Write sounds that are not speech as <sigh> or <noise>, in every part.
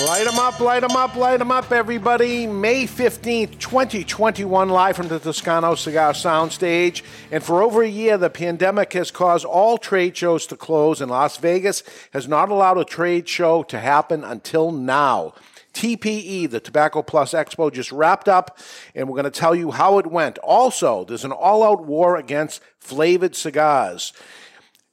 Light them up, light them up, light them up, everybody. May 15th, 2021, live from the Toscano Cigar Soundstage. And for over a year, the pandemic has caused all trade shows to close, and Las Vegas has not allowed a trade show to happen until now. TPE, the Tobacco Plus Expo, just wrapped up, and we're going to tell you how it went. Also, there's an all out war against flavored cigars.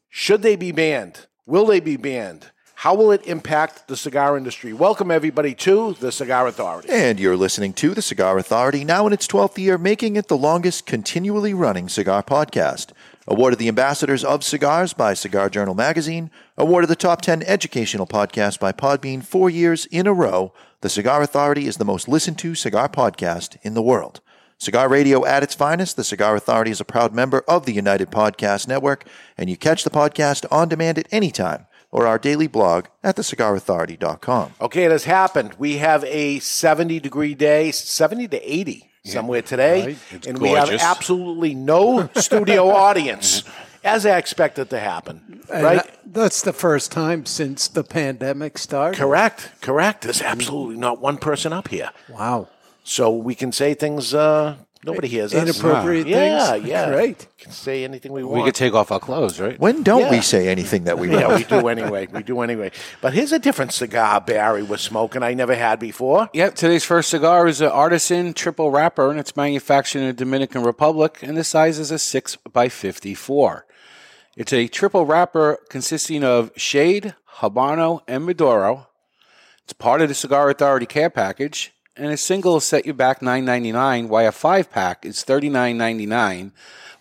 Should they be banned? Will they be banned? How will it impact the cigar industry? Welcome, everybody, to the Cigar Authority. And you're listening to the Cigar Authority, now in its 12th year, making it the longest continually running cigar podcast. Awarded the Ambassadors of Cigars by Cigar Journal Magazine, awarded the Top 10 Educational Podcast by Podbean four years in a row, the Cigar Authority is the most listened to cigar podcast in the world. Cigar Radio at its finest, the Cigar Authority is a proud member of the United Podcast Network, and you catch the podcast on demand at any time or our daily blog at thecigarauthority.com. Okay, it has happened. We have a 70 degree day, 70 to 80 somewhere today, right. It's and we have absolutely no <laughs> studio audience, as I expected to happen. And Right? that- that's the first time since the pandemic started. Correct, correct. There's absolutely not one person up here. Wow. So we can say things uh, nobody hears us. Inappropriate things? Yeah, things? yeah. <laughs> Great. can say anything we want. We want. could take off our clothes, right? When don't Yeah. we say anything that we yeah, want? we do anyway. We do anyway. But here's a different cigar Barry was smoking I never had before. Yep, today's first cigar is an artisan triple wrapper, and it's manufactured in the Dominican Republic, and the size is a 6 by 54 It's a triple wrapper consisting of shade, habano, and maduro. It's part of the Cigar Authority care package, and a single will set you back $9.99, while a five pack is $39.99,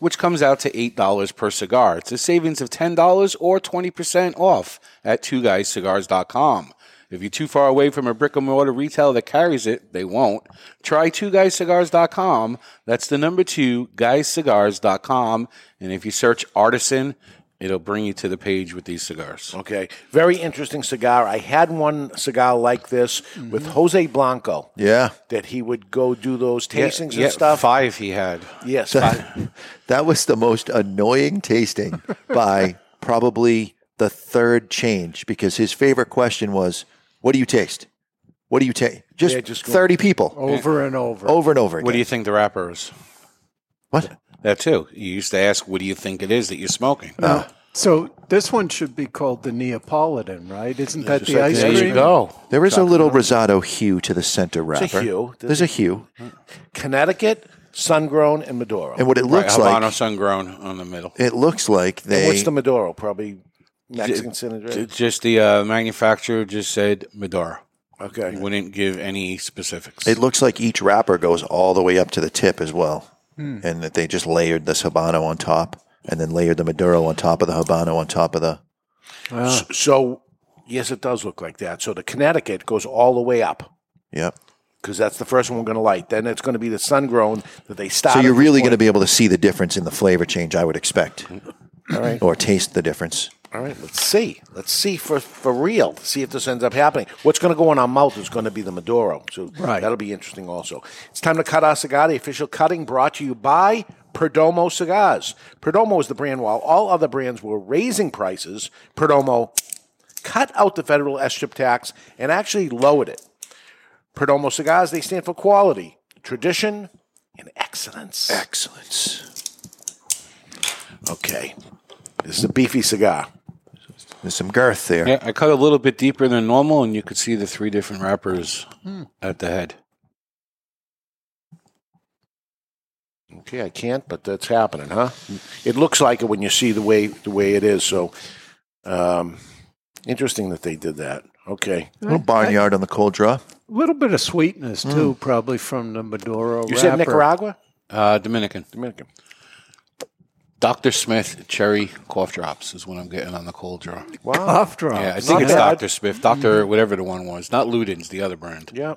which comes out to $8 per cigar. It's a savings of $10 or 20% off at twoguyscigars.com. If you're too far away from a brick and mortar retailer that carries it, they won't. Try twoguyscigars.com. That's the number two, guyscigars.com. And if you search artisan, it'll bring you to the page with these cigars. Okay. Very interesting cigar. I had one cigar like this with mm-hmm. Jose Blanco. Yeah. That he would go do those tastings yeah, and stuff. Five he had. Yes, <laughs> five. That was the most annoying tasting <laughs> by probably the third change because his favorite question was, What do you taste? What do you taste? Just, Yeah, just 30 people Over and over. over and over again. What do you think the wrapper is? What? That too. You used to ask, what do you think it is that you're smoking? No. So this one should be called the Neapolitan, right? Isn't that the ice cream? there cream? you go. There is a little rosado hue to the center wrapper. It's a hue. There's a hue. Connecticut, Sun-Grown, and Maduro. And what it Right, looks Habano like, sun grown on the middle. it looks like And they. What's the Maduro? Probably Mexican Synod. J- Just the uh, manufacturer just said Maduro. Okay. Wouldn't give any specifics. It looks like each wrapper goes all the way up to the tip as well, and that they just layered this habano on top, and then layered the maduro on top of the habano on top of the. Ah, So, yes, it does look like that. So the Connecticut goes all the way up Yep. because that's the first one we're going to light. Then it's going to be the Sun-Grown that they stop. So you're really going to be able to see the difference in the flavor change, I would expect, All right. or taste the difference. All right, let's see. Let's see for, for real. See if this ends up happening. What's going to go in our mouth is going to be the Maduro. So Right. that'll be interesting also. It's time to cut our cigar. The official cutting brought to you by Perdomo Cigars. Perdomo is the brand. While all other brands were raising prices, Perdomo cut out the federal S-chip tax and actually lowered it. Perdomo Cigars, they stand for quality, tradition, and excellence. Excellence. Okay. This is a beefy cigar. There's some girth there. yeah, I cut a little bit deeper than normal, and you could see the three different wrappers at the head. Okay, I can't, but that's happening, huh? It looks like it when you see the way the way it is. So, um, interesting that they did that. Okay, A little barnyard on the cold draw. A little bit of sweetness too, probably from the Maduro. You said. Nicaragua? Uh, Dominican. Dominican. Dr. Smith cherry cough drops is what I'm getting on the cold draw. Cough drop. Yeah, I think Not it's bad. Dr. Smith, Doctor whatever the one was, not Luden's, the other brand. Yeah.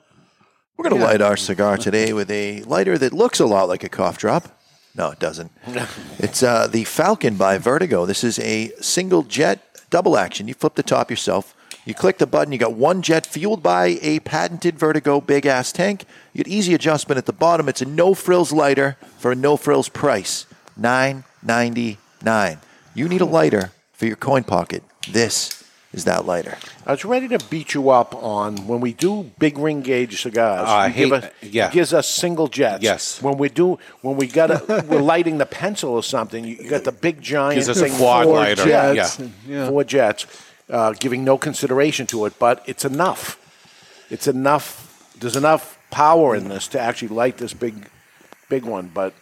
We're going to light our cigar today with a lighter that looks a lot like a cough drop. No, it doesn't. <laughs> it's uh, the Falcon by Vertigo. This is a single jet double action. You flip the top yourself. You click the button. You got one jet fueled by a patented Vertigo big ass tank. You get easy adjustment at the bottom. It's a no frills lighter for a no frills price. Nine ninety nine. You need a lighter for your coin pocket. This is that lighter. I was ready to beat you up on when we do big ring gauge cigars. I you give hate- us, yeah. you gives us single jets. Yes. When we do, when we got a, we're lighting the pencil or something, you, you got the big giant Gives us a thing, quad four lighter. jets, Yeah. Yeah. four jets, uh, giving no consideration to it, but it's enough. It's enough. There's enough power in this to actually light this big, big one. But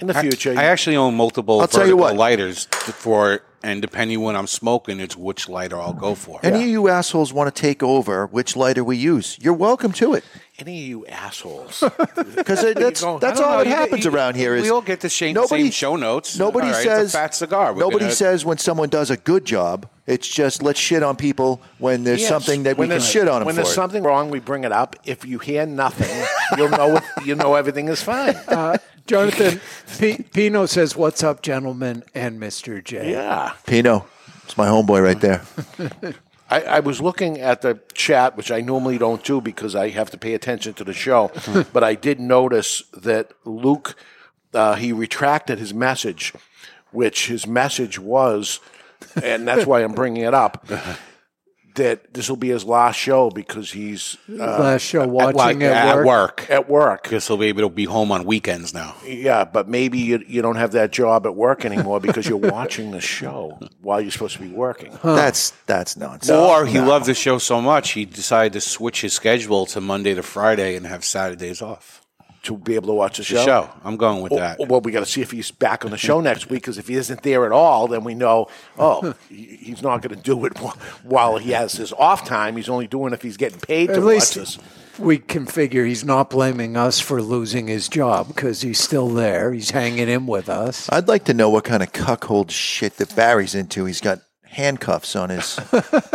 in the future, I actually own multiple I'll tell you what. lighters for, and depending when I'm smoking, it's which lighter I'll go for. Any of you assholes want to take over which lighter we use? You're welcome to it. Any of you assholes. <laughs> Because that's going? that's all know, that happens you- around here. Is we all get the same- nobody- same show notes. Nobody All right, it's a says fat cigar. We're nobody gonna- says when someone does a good job. It's just let's shit on people when there's Yes. something that When we can there's- shit on them When for. there's something wrong, we bring it up. If you hear nothing, you'll know it, you know everything is fine. <laughs> Uh, Jonathan P- Pino says, "What's up, gentlemen and Mister J?" yeah. Pino, it's my homeboy right there. <laughs> I, I was looking at the chat, which I normally don't do because I have to pay attention to the show. <laughs> but I did notice that Luke, uh, he retracted his message, which his message was, and that's why I'm bringing it up, <laughs> that this will be his last show because he's uh, Last show watching like, at, at work. work. at work. Because he'll be able to be home on weekends now. Yeah, but maybe you, you don't have that job at work anymore because you're watching the show while you're supposed to be working. That's that's nonsense. Or he loved the show so much he decided to switch his schedule to Monday to Friday and have Saturdays off. To be able to watch the The show. show. I'm going with that. Well, we got to see if he's back on the show next week because if he isn't there at all, then we know, oh, <laughs> he's not going to do it while he has his off time. He's only doing it if he's getting paid to At watch least this. we can figure he's not blaming us for losing his job because he's still there. He's hanging in with us. I'd like to know what kind of cuckold shit that Barry's into. He's got handcuffs on his <laughs>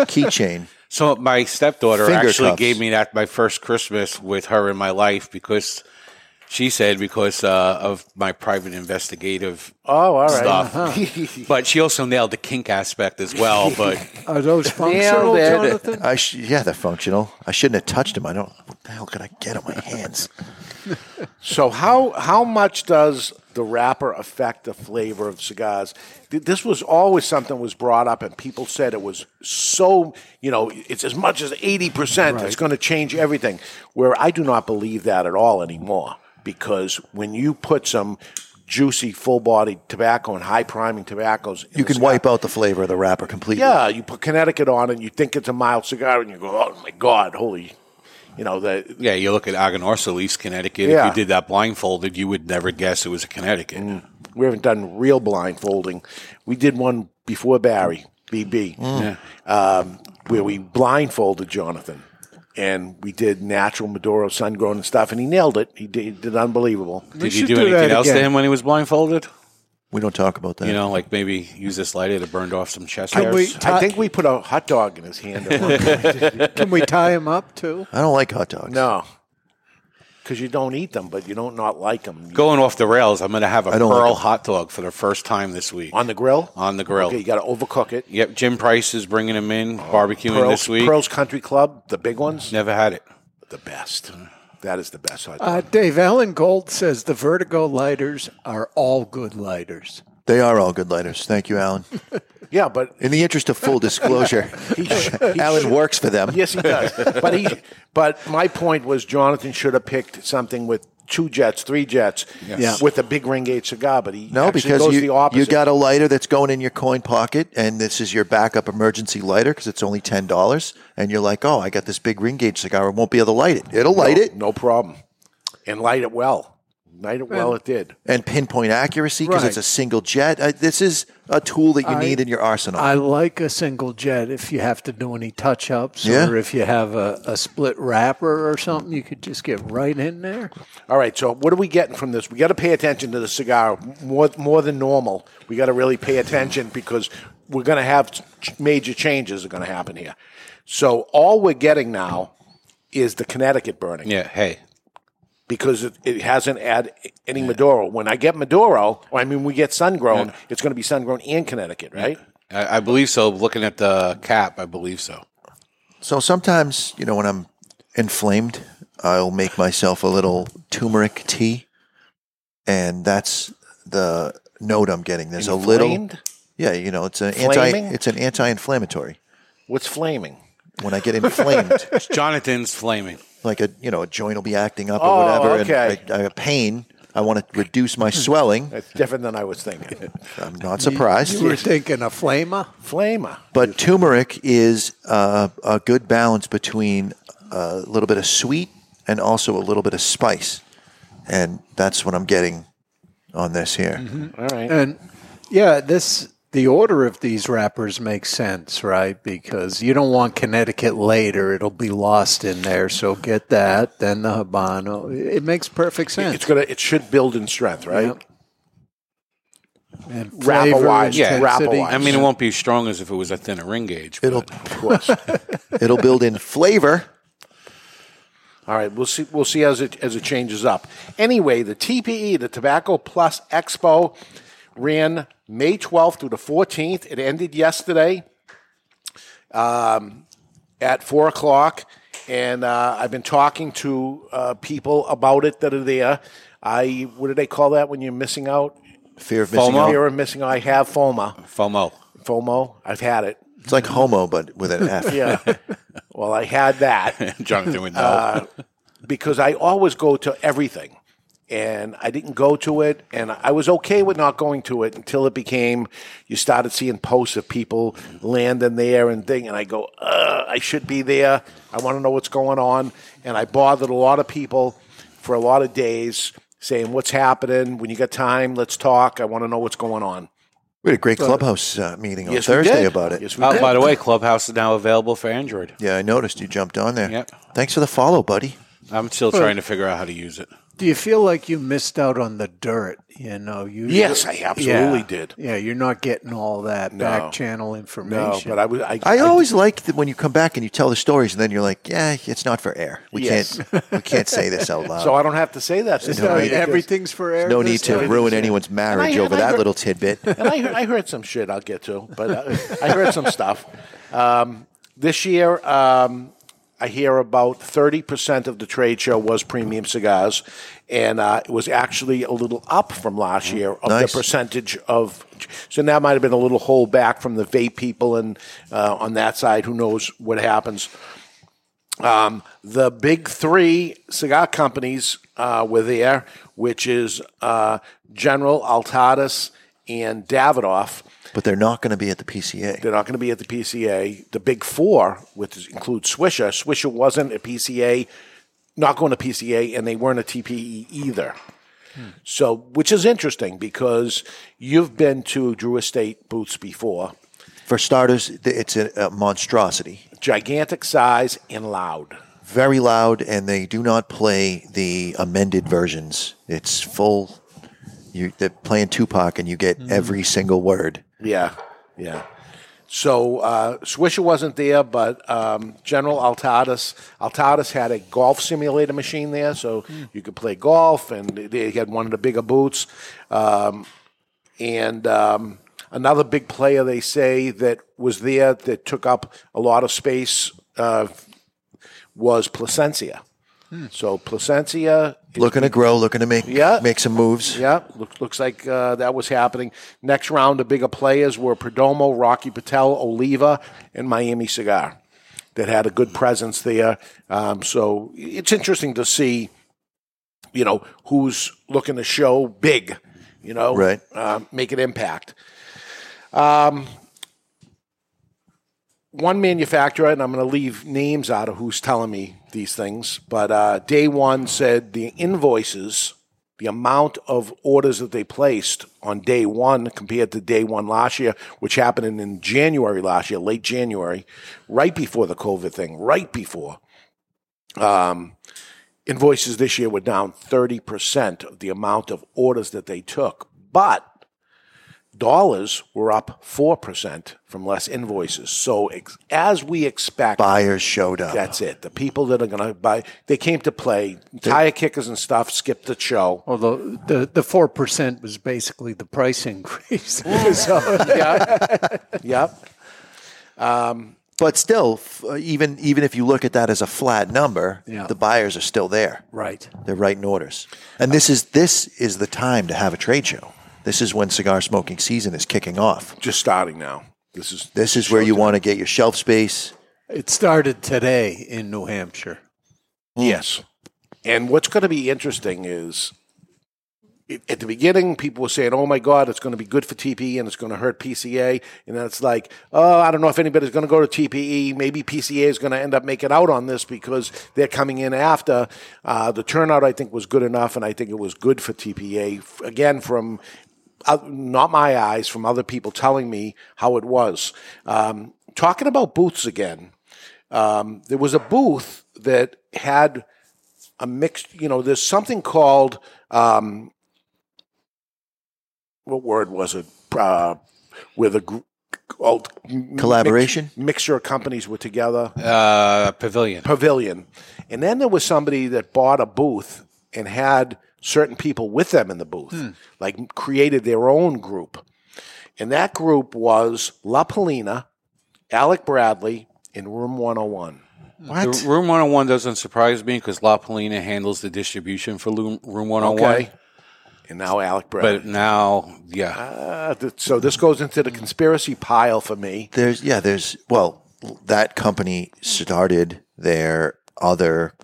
keychain. So my stepdaughter Finger actually cuffs. gave me that my first Christmas with her in my life because she said because uh, of my private investigative Oh, all right. stuff. <laughs> but she also nailed the kink aspect as well. <laughs> But Are those <laughs> functional. Jonathan? I sh- yeah, they're functional. I shouldn't have touched him. I don't. What the hell could I get on my hands? So how how much does the wrapper affect the flavor of cigars? Th- This was always something was brought up, and people said it was so you know it's as much as eighty percent. It's going to change everything. Where I do not believe that at all anymore, because when you put some juicy, full-bodied tobacco and high priming tobaccos, in You can cigar- wipe out the flavor of the wrapper completely. Yeah, you put Connecticut on, and you think it's a mild cigar, and you go, "Oh my god, holy!" You know the yeah, you look at Aganorsa Leafs, Connecticut. Yeah. If you did that blindfolded, you would never guess it was a Connecticut. We haven't done real blindfolding. We did one before Barry, BB, um, where we blindfolded Jonathan. And we did natural Maduro sun grown and stuff, and he nailed it. He did, he did unbelievable. Did you should do, do anything that else to again. him when he was blindfolded? We don't talk about that. You know, like maybe use this lighter to burn off some chest Can hairs. we- I think we put a hot dog in his hand. at one point. Can we tie him up too? I don't like hot dogs. no, because you don't eat them, but you don't not like them. Going off the rails, I'm going to have a I don't pearl like 'em. hot dog for the first time this week on the grill. on the grill. Okay, you got to overcook it. Yep, Jim Price is bringing them in, barbecuing Pearls, this week. Pearls Country Club, the big ones, Never had it. the best. That is the best hot dog. Uh, Dave Allen Gold says the Vertigo lighters are all good lighters. They are all good lighters. Thank you, Alan. <laughs> yeah, but In the interest of full disclosure, <laughs> he, sh- he Alan sh- works for them. Yes, he does. but he, but my point was Jonathan should have picked something with two jets, three jets, Yeah. with a big ring gauge cigar. But he No, because goes you, the opposite. you got a lighter that's going in your coin pocket, and this is your backup emergency lighter because it's only ten dollars. And you're like, oh, I got this big ring gauge cigar. I won't be able to light it. It'll light no, it. no problem, and light it well. Might well, it did. and pinpoint accuracy because it's a single jet. Uh, this is a tool that you I- need in your arsenal. I like a single jet if you have to do any touch ups Yeah. or if you have a, a split wrapper or something, you could just get right in there. All right, so what are we getting from this? We got to pay attention to the cigar more more than normal. We got to really pay attention because we're going to have major changes are going to happen here. So all we're getting now is the Connecticut burning Yeah. Hey. Because it, it hasn't had any Maduro. When I get Maduro, or I mean we get sun grown, it's going to be sun grown in Connecticut, right? I, I believe so. Looking at the cap, I believe so. So sometimes, you know, when I'm inflamed, I'll make myself a little turmeric tea, and that's the note I'm getting. There's a little, Inflamed? yeah, you know, it's an anti, it's an anti-inflammatory. What's flaming? When I get inflamed, <laughs> Jonathan's flaming. Like a you know a joint will be acting up or Oh, whatever, okay. and I, I have pain. I want to reduce my swelling. That's different than I was thinking. <laughs> I'm not surprised. You were thinking a flamer? Flamer. But turmeric is uh, a good balance between a little bit of sweet and also a little bit of spice. And that's what I'm getting on this here. All right. And yeah, this the order of these wrappers makes sense, right? Because you don't want Connecticut later; it'll be lost in there. So get that, then the Habano. It makes perfect sense. It's gonna. It should build in strength, right? Yep. and Wrapper flavor, wise, Yeah. wrapper intensity. wise. I mean, it won't be as strong as if it was a thinner ring gauge. but- It'll Of course. it'll build in flavor. All right, we'll see. We'll see as it as it changes up. Anyway, the TPE, the Tobacco Plus Expo, ran May 12th through the 14th. It ended yesterday um, at four o'clock, and uh, I've been talking to uh, people about it that are there. I what do they call that when you're missing out? Fear of missing FOMO? out. Fear of missing out. I have FOMA. FOMO. FOMO. I've had it. It's like homo, but with an F. <laughs> Yeah. well, I had that. <laughs> Jonathan would know. Uh, because I always go to everything. And I didn't go to it, and I was okay with not going to it until it became. You started seeing posts of people landing there and thing, and I go, Ugh, I should be there. I want to know what's going on, and I bothered a lot of people for a lot of days, saying, "What's happening? When you got time, let's talk. I want to know what's going on." We had a great clubhouse uh, meeting on Yes, we Thursday did. about it. Yes, we oh, did. by the way, Clubhouse is now available for Android. Yeah, I noticed you jumped on there. Yep. Thanks for the follow, buddy. I'm still trying to figure out how to use it. Do you feel like you missed out on the dirt? You know, you Yes, I absolutely Yeah. did. Yeah, you're not getting all that No. back channel information. No, information. but I was. I, I always like that when you come back and you tell the stories, and then you're like, "Yeah, it's not for air. We Yes. can't. We can't say this out <laughs> loud." so I don't have to say that. this So time because- everything's for air. no need to ruin anyone's marriage I- over that heard- little tidbit. <laughs> and I heard, I heard some shit I'll get to, but uh, I heard some stuff. Um, this year, um, I hear about 30% of the trade show was premium cigars, and uh, it was actually a little up from last year of Nice. the percentage of. So that might have been a little hold back from the vape people, and uh, on that side, who knows what happens. Um, the big three cigar companies uh, were there, which is uh, General, Altadis, and Davidoff. But they're not going to be at the PCA. They're not going to be at the PCA. The big four, which includes Swisher, Swisher wasn't a PCA, not going to PCA, and they weren't a TPE either. So, which is interesting because you've been to Drew Estate booths before. For starters, it's a, a monstrosity. Gigantic size and loud. Very loud, and they do not play the amended versions. It's full. You, they're playing Tupac, and you get mm-hmm. every single word. Yeah, yeah. So uh, Swisher wasn't there, but um, General Altadis Altadis had a golf simulator machine there, so you could play golf, and they had one of the bigger boots. Um, and um, another big player they say that was there that took up a lot of space uh, was Plasencia. So Plasencia Looking to grow, looking to make Yeah. make some moves. yeah, looks looks like uh, that was happening. Next round, the bigger players were Perdomo, Rocky Patel, Oliva, and Miami Cigar that had a good presence there. Um, so it's interesting to see, you know, who's looking to show big, you know, Right. um, make an impact. Um, one manufacturer, and I'm going to leave names out of who's telling me these things, but uh, day one said the invoices the amount of orders that they placed on day one compared to day one last year, which happened in, January last year, late January, right before the COVID thing, right before. Um, invoices this year were down 30% of the amount of orders that they took. But dollars were up 4% from less invoices. So ex- as we expect, Buyers showed up. that's it. The people that are going to buy, they came to play. Tire kickers and stuff skipped the show. Although the the four percent was basically the price increase. <laughs> so, Yep. But still, f- uh, even even if you look at that as a flat number, Yeah. the buyers are still there. right. They're writing orders, and this is this is the time to have a trade show. This is when cigar smoking season is kicking off. Just starting now. This is This is where you want to get your shelf space. It started today in New Hampshire. Yes. And what's going to be interesting is it, at the beginning, people were saying, oh my God, it's going to be good for TPE and it's going to hurt PCA. And then it's like, oh, I don't know if anybody's going to go to TPE. Maybe PCA is going to end up making out on this because they're coming in after. Uh, the turnout, I think, was good enough, and I think it was good for TPA. F- Again, from uh, not my eyes, from other people telling me how it was. Um, talking about booths again, um, there was a booth that had a mixed, you know, there's something called, um, what word was it? Uh, where the gr- all m- Collaboration? mix- mixture of companies were together. Uh, pavilion. Pavilion. And then there was somebody that bought a booth and had certain people with them in the booth, like created their own group. And that group was La Palina, Alec Bradley, and Room 101. What? The Room 101 doesn't surprise me because La Palina handles the distribution for Room, room 101. Okay. And now Alec Bradley. But now, yeah. Uh, th- so this goes into the conspiracy pile for me. There's yeah, there's well, that company started their other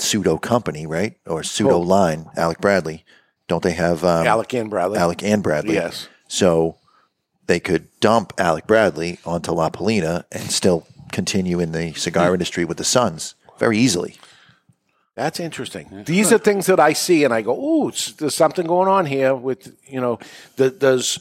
pseudo company, right? Or pseudo Oh. line, Alec Bradley. Don't they have um, Alec and Bradley. Alec and Bradley? Yes. So they could dump Alec Bradley onto La Palina and still continue in the cigar industry with the Suns very easily. That's interesting. These are things that I see, and I go, "Ooh, there's something going on here." With you know, the, does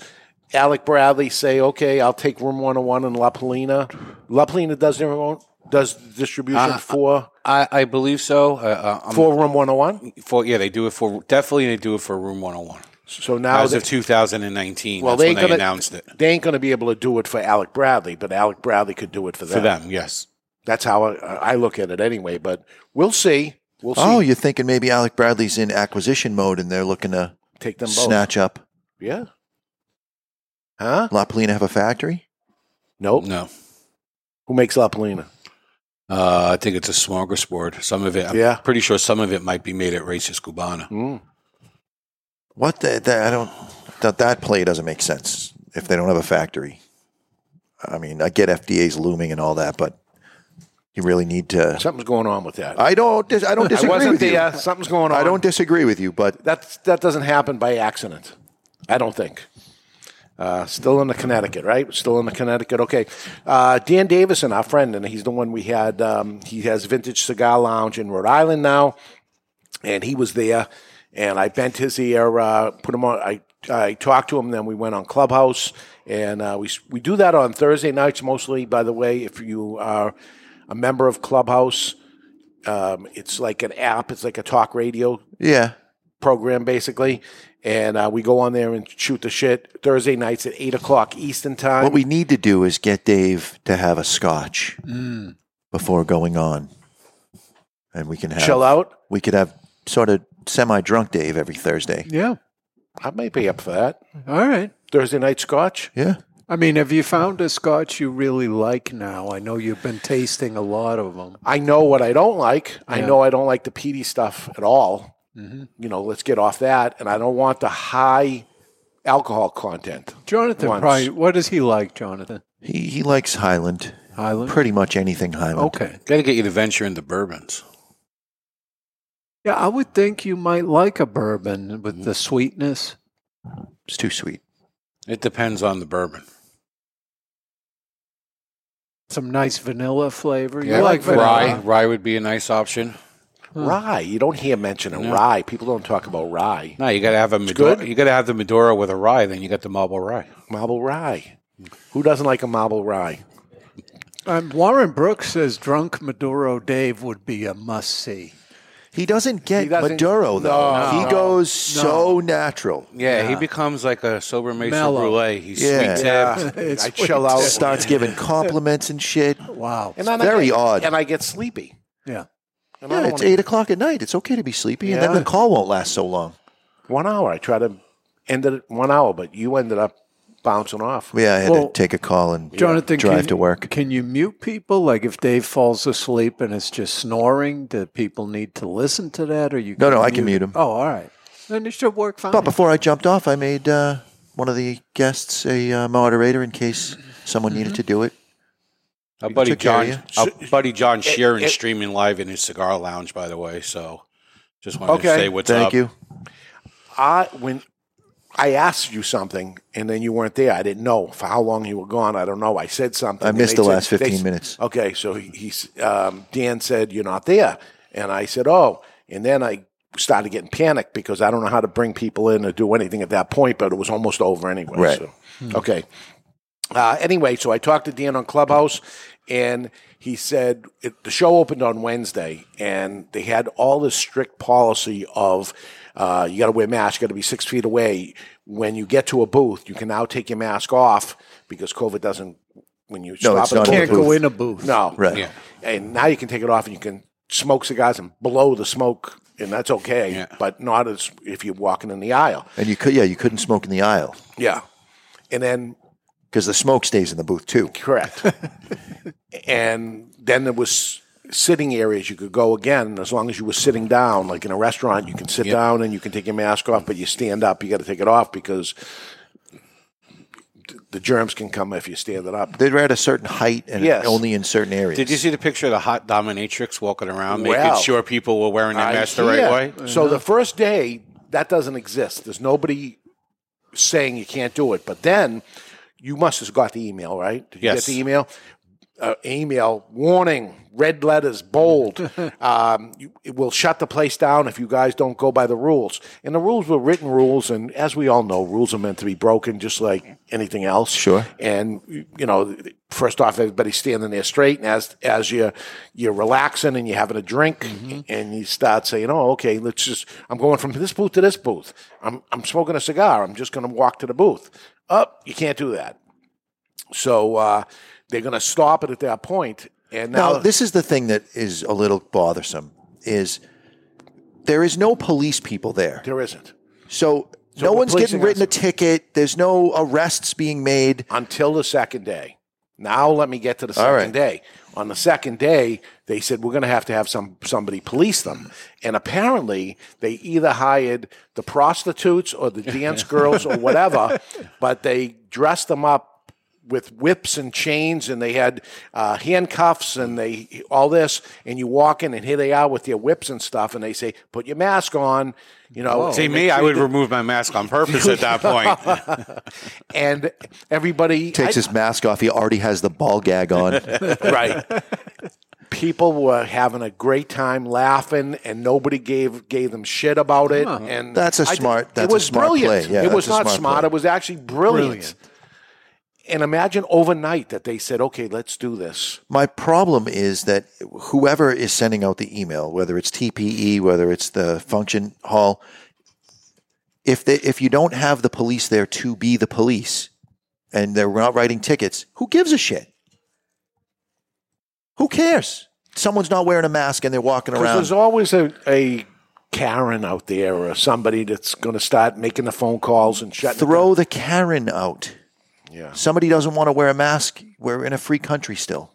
Alec Bradley say, "Okay, I'll take Room 101 and La Palina"? La Palina does their own does distribution for I, I believe so. Uh, uh, for Room 101. for yeah, they do it for definitely they do it for Room 101 So now as they, of 2019. well, that's they when ain't they gonna announced it they ain't going to be able to do it for Alec Bradley, but Alec Bradley could do it for them. for them. Yes, That's how I, I look at it anyway. But we'll see. We'll see. Oh, you're thinking maybe Alec Bradley's in acquisition mode and they're looking to take them both. snatch up Yeah. Huh? La Palina have a factory? Nope. no. Who makes La Palina? Uh, I think it's a smorgasbord. Some of it, I'm Yeah. pretty sure some of it might be made at Raices Cubana. Mm. What the, the I don't that that play doesn't make sense if they don't have a factory. I mean, I get FDA's looming and all that, but you really need to. Something's going on with that. I don't. dis- I don't I disagree wasn't with you. there. Something's going on. I don't disagree with you, but That's that doesn't happen by accident. I don't think. Uh, still in the Connecticut, right? Still in the Connecticut. Okay. Uh, Dan Davison, our friend, and he's the one we had. Um, he has Vintage Cigar Lounge in Rhode Island now, and he was there. And I bent his ear, uh, put him on. I I talked to him. Then we went on Clubhouse, and uh, we we do that on Thursday nights mostly. By the way, if you are a member of Clubhouse, um, it's like an app. It's like a talk radio yeah, program basically, and uh, we go on there and shoot the shit Thursday nights at eight o'clock Eastern time. what we need to do is get Dave to have a scotch before going on, and we can have chill out. We could have sort of semi-drunk Dave every Thursday. Yeah. I may be up for that All right. Thursday night Scotch. Yeah, I mean, have you found a scotch you really like now? I know you've been tasting a lot of them. I know what I don't like. I know I don't like the peaty stuff at all. Mm-hmm. You know, let's get off that. And I don't want the high alcohol content. Jonathan, Once. probably, what does he like, Jonathan? he he likes Highland. Highland? Pretty much anything Highland. Okay. Got to get you to venture into bourbons. Yeah, I would think you might like a bourbon with mm-hmm. the sweetness. It's too sweet. It depends on the bourbon. Some nice vanilla flavor. You Yeah, like vanilla? rye. Rye would be a nice option. Rye. You don't hear mention of rye. People don't talk about rye. No, you got to have a Maduro. good. You got to have the Maduro with a rye. Then you got the marble rye. Marble rye. Who doesn't like a marble rye? Um, Warren Brooks says drunk Maduro Dave would be a must see. He doesn't get He doesn't- Maduro though. No, he no, goes so natural. Yeah, he becomes like a sober Mason Mellow. Brulee. He's Yeah. sweet Yeah, tipped. <laughs> It's I chill out. Starts giving compliments and shit. Wow. and then very I get, odd. And I get sleepy. Yeah. And Yeah, don't it's wanna- eight o'clock at night. It's okay to be sleepy, and then the call won't last so long. One hour. I try to end it at one hour, but you ended up bouncing off. Yeah, I had Well, to take a call and Jonathan, drive can, to work. Can you mute people? Like if Dave falls asleep and it's just snoring, do people need to listen to that, or you? No, no, I can mute him. Oh, all right. Then it should work fine. But before I jumped off, I made uh, one of the guests a uh, moderator in case someone needed to do it. Our buddy took care of John, our buddy John Sheeran it- streaming live in his cigar lounge. By the way, so just wanted to say what's Thank up. you. I when I asked you something and then you weren't there. I didn't know for how long you were gone. I don't know. I said something. I missed they the said- last they minutes. Okay, so he, he's um, Dan said you're not there, and I said oh, and then I started getting panicked because I don't know how to bring people in or do anything at that point, but it was almost over anyway. Right. So, okay. Uh, anyway, so I talked to Dan on Clubhouse, and he said it, the show opened on Wednesday, and they had all this strict policy of uh, you got to wear masks, you got to be six feet away. When you get to a booth, you can now take your mask off because COVID doesn't. When you No, stop it's at a not booth- Can't go in a booth. no, Right. Yeah. and now you can take it off and you can smoke cigars and blow the smoke, and that's okay. Yeah. But not as if you're walking in the aisle. And you could, yeah, you couldn't smoke in the aisle Yeah, and then because the smoke stays in the booth too. correct, <laughs> and then there was sitting areas you could go again as long as you were sitting down like in a restaurant you can sit down and you can take your mask off but you stand up you got to take it off because the germs can come if you stand it up They're at a certain height and Yes. only in certain areas. Did you see the picture of the hot dominatrix walking around, Well, making sure people were wearing their I mask the right hear. way? So the uh-huh. first day, that doesn't exist. There's nobody saying you can't do it. But then you must have got the email, right? Did you Yes. get the email? Uh, email warning, red letters, bold. <laughs> um, you, it will shut the place down if you guys don't go by the rules. And the rules were written rules, and as we all know, rules are meant to be broken, just like anything else. Sure. And you know, first off, everybody's standing there straight, and as as you you're relaxing and you're having a drink, and you start saying, "Oh, okay, let's just I'm going from this booth to this booth. I'm I'm smoking a cigar. I'm just going to walk to the booth." Up, you can't do that. So uh, they're going to stop it at that point. And now, Now, this is the thing that is a little bothersome: is there is no police people there, there isn't so, So no one's getting written a ticket. There's no arrests being made. until the second day. Now let me get to the second right. day. On the second day, they said we're going to have to have some somebody police them, and apparently they either hired the prostitutes or the dance <laughs> girls or whatever, but they dressed them up with whips and chains, and they had uh, handcuffs and they all this, and you walk in, and here they are with their whips and stuff, and they say, "Put your mask on," you know. See me, make I would you- remove my mask on purpose at that point. <laughs> and everybody Takes I- his mask off. He already has the ball gag on. <laughs> right. People were having a great time laughing, and nobody gave gave them shit about it. And That's a smart- it that's a was smart brilliant. play. Yeah, it was not smart smart. It was actually brilliant. Brilliant. And imagine overnight that they said, "Okay, let's do this." My problem is that whoever is sending out the email, whether it's TPE, whether it's the function hall, if they if you don't have the police there to be the police, and they're not writing tickets, who gives a shit? Who cares? Someone's not wearing a mask and they're walking around. there's always a, a Karen out there or somebody that's going to start making the phone calls and shutting. Throw the Karen out. Yeah. Somebody doesn't want to wear a mask. We're in a free country still.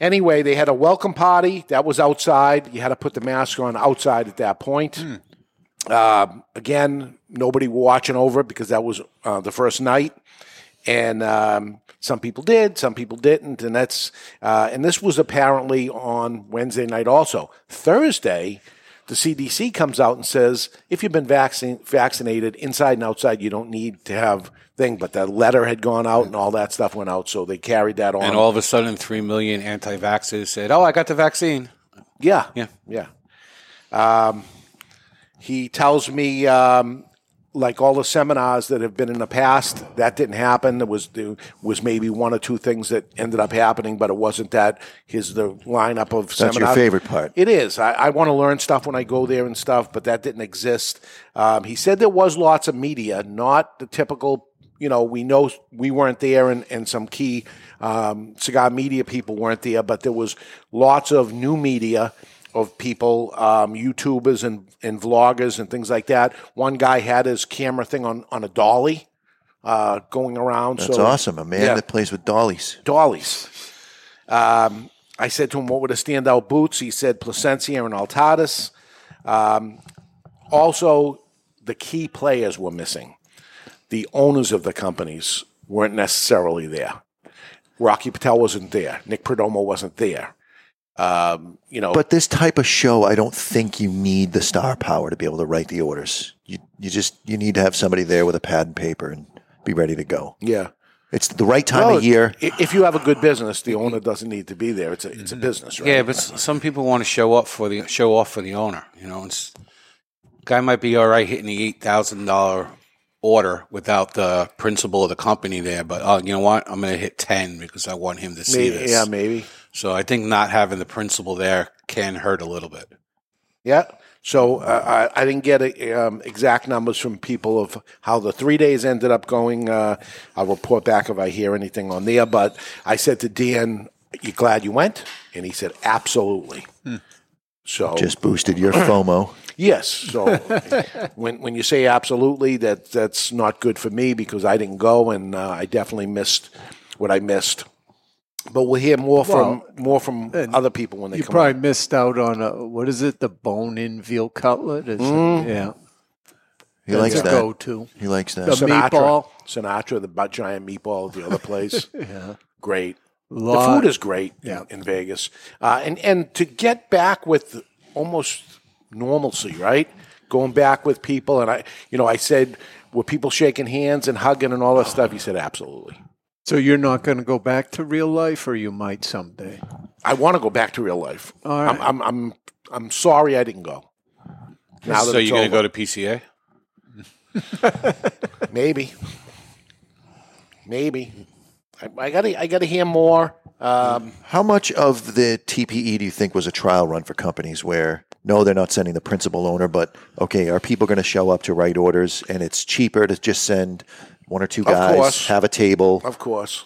Anyway, they had a welcome party that was outside. You had to put the mask on outside at that point. Uh, again, nobody watching over it because that was uh, the first night, and um, some people did, some people didn't, and that's uh, and this was apparently on Wednesday night also. Thursday, the CDC comes out and says if you've been vaccine, vaccinated inside and outside, you don't need to have thing. But the letter had gone out and all that stuff went out, so they carried that on. and all of a sudden, three million anti-vaxxers said, "Oh, I got the vaccine." Yeah, Yeah. yeah. Um, he tells me, um, like all the seminars that have been in the past, that didn't happen. There was there was maybe one or two things that ended up happening, but it wasn't that. Here's the lineup of That's seminars. your favorite part. It is. I, I want to learn stuff when I go there and stuff, but that didn't exist. Um, he said there was lots of media, not the typical. You know, we know we weren't there, and, and some key um, cigar media people weren't there, but there was lots of new media of people, um, YouTubers and, and vloggers and things like that. One guy had his camera thing on, on a dolly uh, going around. That's so, awesome. A man Yeah. that plays with dollies. dollies. Um, I said to him, "What were the standout boots?" He said, "Plasencia and Altadis." Um, also, the key players were missing. The owners of the companies weren't necessarily there. Rocky Patel wasn't there. Nick Perdomo wasn't there. Um, you know, But this type of show, I don't think you need the star power to be able to write the orders. You you just you need to have somebody there with a pad and paper and be ready to go. yeah. It's the right time Well, of year. If you have a good business, the owner doesn't need to be there. It's a it's a business, right? Yeah, but some people want to show up for the show off for the owner. You know, it's guy might be all right hitting the eight thousand dollar order without the principal of the company there, but oh, you know what? I'm going to hit ten because I want him to see Maybe- this. yeah, maybe. So I think not having the principal there can hurt a little bit. Yeah. So uh, I, I didn't get um, exact numbers from people of how the three days ended up going. Uh, I'll report back if I hear anything on there. But I said to Dan, "You glad you went?" And he said, "Absolutely." So Just boosted your FOMO. <clears throat> yes. So when when you say absolutely, that that's not good for me because I didn't go and uh, I definitely missed what I missed. But we'll hear more from more from other people when they You come. You probably on. missed out on a, what is it? The bone-in veal cutlet. Is Mm. it? Yeah, He that's likes that. go-to. He likes that. The Sinatra, meatball. Sinatra, the giant meatball at the other place. <laughs> Yeah, great. Lot- The food is great in- Yeah. in, Vegas, uh, and and to get back with almost normalcy, right? Going back with people, and I, you know, I said, were people shaking hands and hugging and all that stuff? He said, absolutely. So you're not going to go back to real life, or you might someday. I want to go back to real life. All right. I'm, I'm, I'm, I'm sorry I didn't go. Now that so it's you're going to over. go to PCA? maybe, maybe. I, I gotta, I gotta hear more. Um, How much of the TPE do you think was a trial run for companies where no, they're not sending the principal owner, but okay, are people going to show up to write orders and it's cheaper to just send one or two guys, have a table? Of course.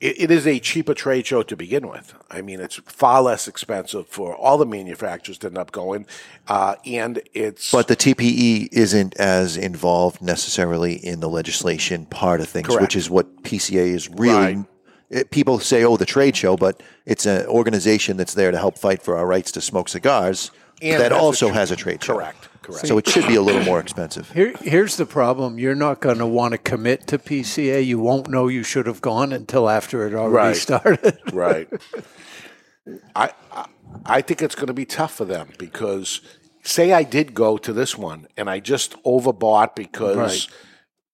It, it is a cheaper trade show to begin with. I mean, it's far less expensive for all the manufacturers to end up going. Uh, and it's. But the TPE isn't as involved necessarily in the legislation part of things, Correct. which is what PCA is really. Right. it- people say, "Oh, the trade show," but it's an organization that's there to help fight for our rights to smoke cigars. And that has a also has a trade show. Correct, correct. So it should be a little more expensive. Here, here's the problem: you're not going to want to commit to PCA. You won't know you should have gone until after it already Right. started. <laughs> right. I, I I think it's going to be tough for them because say I did go to this one and I just overbought because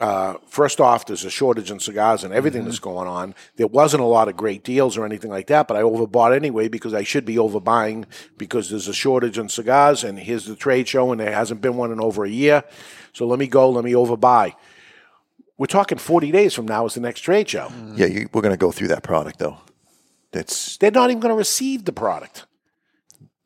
uh, first off there's a shortage in cigars and everything that's going on. There wasn't a lot of great deals or anything like that, but I overbought anyway because I should be overbuying because there's a shortage in cigars and here's the trade show and there hasn't been one in over a year. So let me go, let me overbuy. We're talking 40 days from now is the next trade show. Yeah, you, we're going to go through that product though. That's they're not even going to receive the product.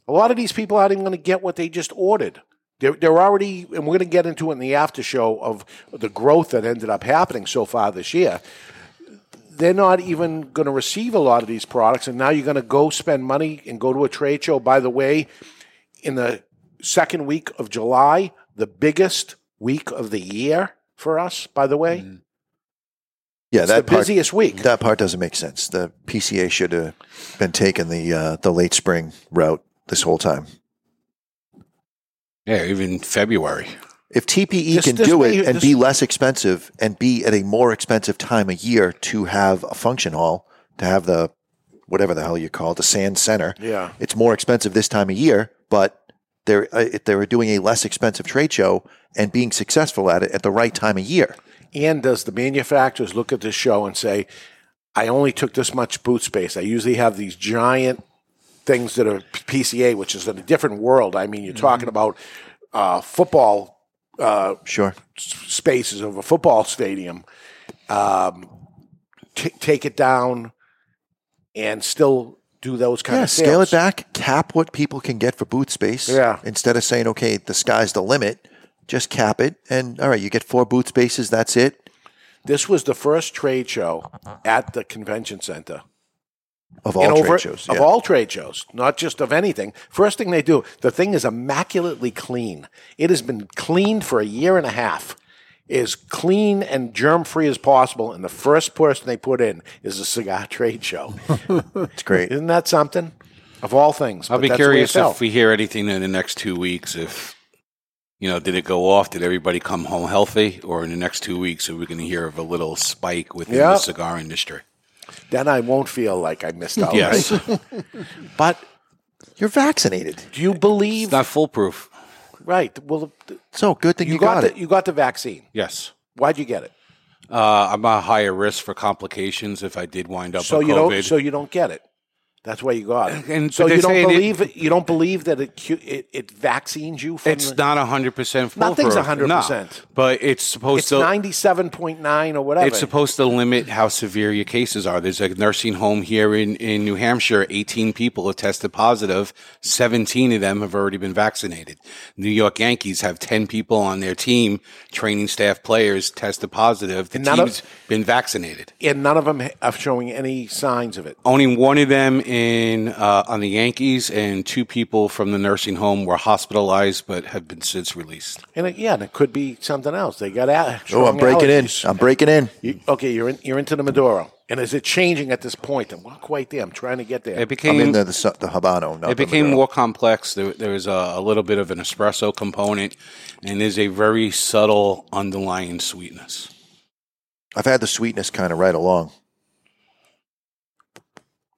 A lot of these people aren't even going to get what they just ordered. They're, they're already, and we're going to get into it in the after show of the growth that ended up happening so far this year. They're not even going to receive a lot of these products, and now you're going to go spend money and go to a trade show. By the way, in the second week of July, the biggest week of the year for us, by the way, yeah, it's that the part, busiest week. That part doesn't make sense. The PCA should have been taking the uh, the late spring route this whole time. Yeah, even February. If TPE This- can this do may- it and this- be less expensive and be at a more expensive time of year to have a function hall, to have the whatever the hell you call it, the sand center, Yeah. it's more expensive this time of year, but they're uh, if they were doing a less expensive trade show and being successful at it at the right time of year. And does the manufacturers look at this show and say, I only took this much boot space? I usually have these giant things that are PCA, which is in a different world. I mean, you're talking about uh, football uh, Sure. spaces of a football stadium. Um, t- take it down and still do those kind of Yeah, of scale it back, cap what people can get for booth space. Yeah. Instead of saying, okay, the sky's the limit, just cap it. And all right, you get four booth spaces, that's it. This was the first trade show at the convention center. Of all And trade over- shows. Of all trade shows, not just of anything. First thing they do, the thing is immaculately clean. It has been cleaned for a year and a half. Is clean and germ free as possible, and the first person they put in is a cigar <laughs> trade show. <laughs> It's great. Isn't that something? Of all things, I'll But be that's the way it curious if we hear anything in the next two weeks. If you know, did it go off? Did everybody come home healthy? Or in the next two weeks, are we going to hear of a little spike within Yeah. the cigar industry? Then I won't feel like I missed out. Yes, right? <laughs> But You're vaccinated. do you believe? it's not foolproof. right. Well, th- So good thing you, you, got, got, the it. you got the vaccine. Yes, Why'd you get it? uh, I'm a higher risk for complications if I did wind up So with you COVID. don't. So you don't get it. That's why you got it. And- so you don't saying it- believe you don't believe that it it, it vaccines you from. it's the, not hundred percent. Nothing's 100%. But it's supposed to. It's to. ninety seven point nine or whatever. It's supposed to limit how severe your cases are. There's a nursing home here in, in New Hampshire. 18 people have tested positive. 17 of them have already been vaccinated. New York Yankees have 10 people on their team, training staff players, tested positive. The And none of- team's been vaccinated. and none of them are showing any signs of it. Only one of them in uh, on the Yankees, and two people from the nursing home were hospitalized but have been since released. And it, yeah, and it could be something else. They got out. Oh, I'm breaking allergies. in. I'm breaking in. You, okay, you're in, you're into the Maduro, and is it changing at this point? I'm not quite there. I'm trying to get there. It I'm became in the, the, the Habano. Not it became Maduro. more complex. There, there was a, a little bit of an espresso component, and there's a very subtle underlying sweetness. I've had the sweetness kind of right along.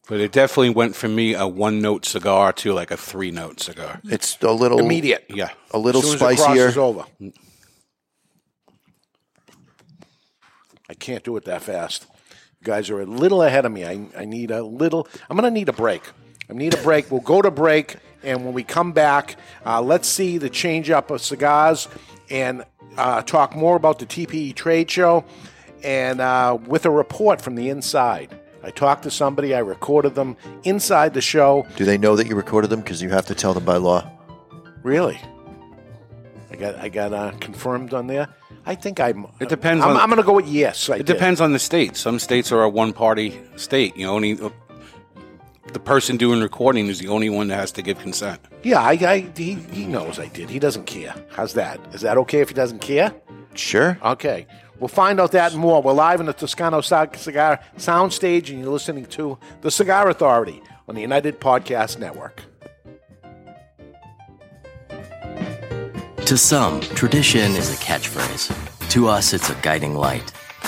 But it definitely went from me a one note cigar to like a three note cigar. It's a little Immediate. Yeah. a little as soon spicier. As it crosses over. I can't do it that fast. You guys are a little ahead of me. I, I need a little. I'm going to need a break. I need a break. We'll go to break, and when we come back, uh, let's see the change up of cigars and uh, talk more about the TPE trade show and uh, with a report from the inside. I talked to somebody, I recorded them inside the show. Do they know that you recorded them? Because you have to tell them by law. Really? I got I got uh, confirmed on there. I think I'm. It depends I'm, on- I'm going to go with yes. I It did. depends on the state. Some states are a one party state. You know, only the person doing recording is the only one that has to give consent. Yeah, I, I he, he knows I did. He doesn't care. How's that? Is that okay if he doesn't care? Sure. Okay. We'll find out that and more. We're live in the Toscano Cigar Soundstage, and you're listening to The Cigar Authority on the United Podcast Network. To some, tradition is a catchphrase. To us, it's a guiding light.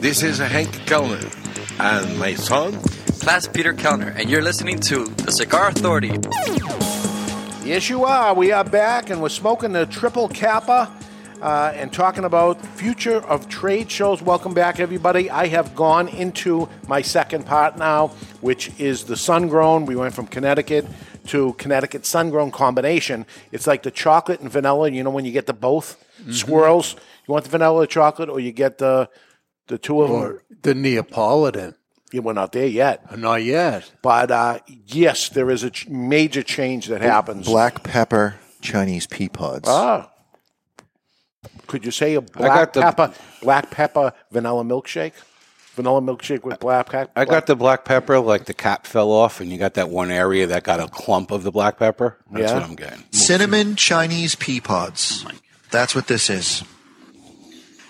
This is Hank Kellner and my son. Class Peter Kellner, and you're listening to The Cigar Authority. Yes, you are. We are back, and we're smoking the triple kappa uh, and talking about future of trade shows. Welcome back, everybody. I have gone into my second part now, which is the sun grown. We went from Connecticut to Connecticut sun grown combination. It's like the chocolate and vanilla. You know when you get the both Mm-hmm. swirls. You want the vanilla or chocolate, or you get the the two of them. Or the Neapolitan. Yeah, we're not there yet. Not yet. But uh, yes, there is a ch- major change that happens. Black pepper Chinese pea pods. Ah. Could you say a got black the- pepper, black pepper vanilla milkshake? Vanilla milkshake with black pepper. I got the black pepper, like the cap fell off, and you got that one area that got a clump of the black pepper. That's Yeah. what I'm getting. Cinnamon Chinese pea pods. That's what this is.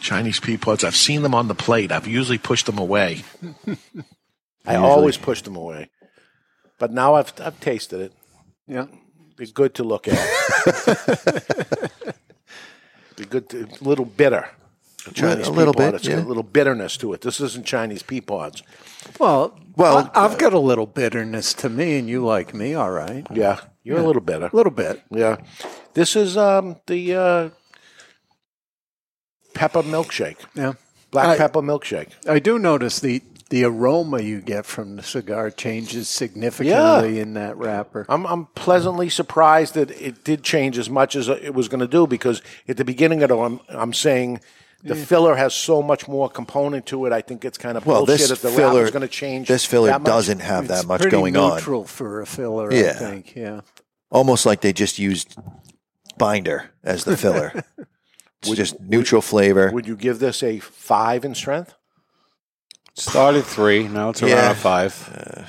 Chinese pea pods. I've seen them on the plate. I've usually pushed them away. <laughs> I Usually. always push them away, but now I've I've tasted it. Yeah. They're good to look at. <laughs> They're good. To, a little bitter. The Chinese A little pea pod, bit, It's got yeah. a little bitterness to it. This isn't Chinese pea pods. Well, Well, I, have got a little bitterness to me, and you like me, all right. Yeah, you're a little bitter. A little bit. Yeah. This is um, the uh, pepper milkshake. Yeah. Black I- pepper milkshake. I do notice the the aroma you get from the cigar changes significantly in that wrapper. I'm, I'm pleasantly surprised that it did change as much as it was going to do because at the beginning of it, I'm, I'm saying the filler has so much more component to it. I think it's kind of Well, bullshit this if the filler wrapper's going to change. This filler that much. doesn't have It's that much pretty going on. neutral for a filler, Yeah. I think. Yeah. Almost like they just used binder as the filler. <laughs> it's just neutral flavor. Would you give this a five in strength? Started three, now it's around Yeah. a five. Uh,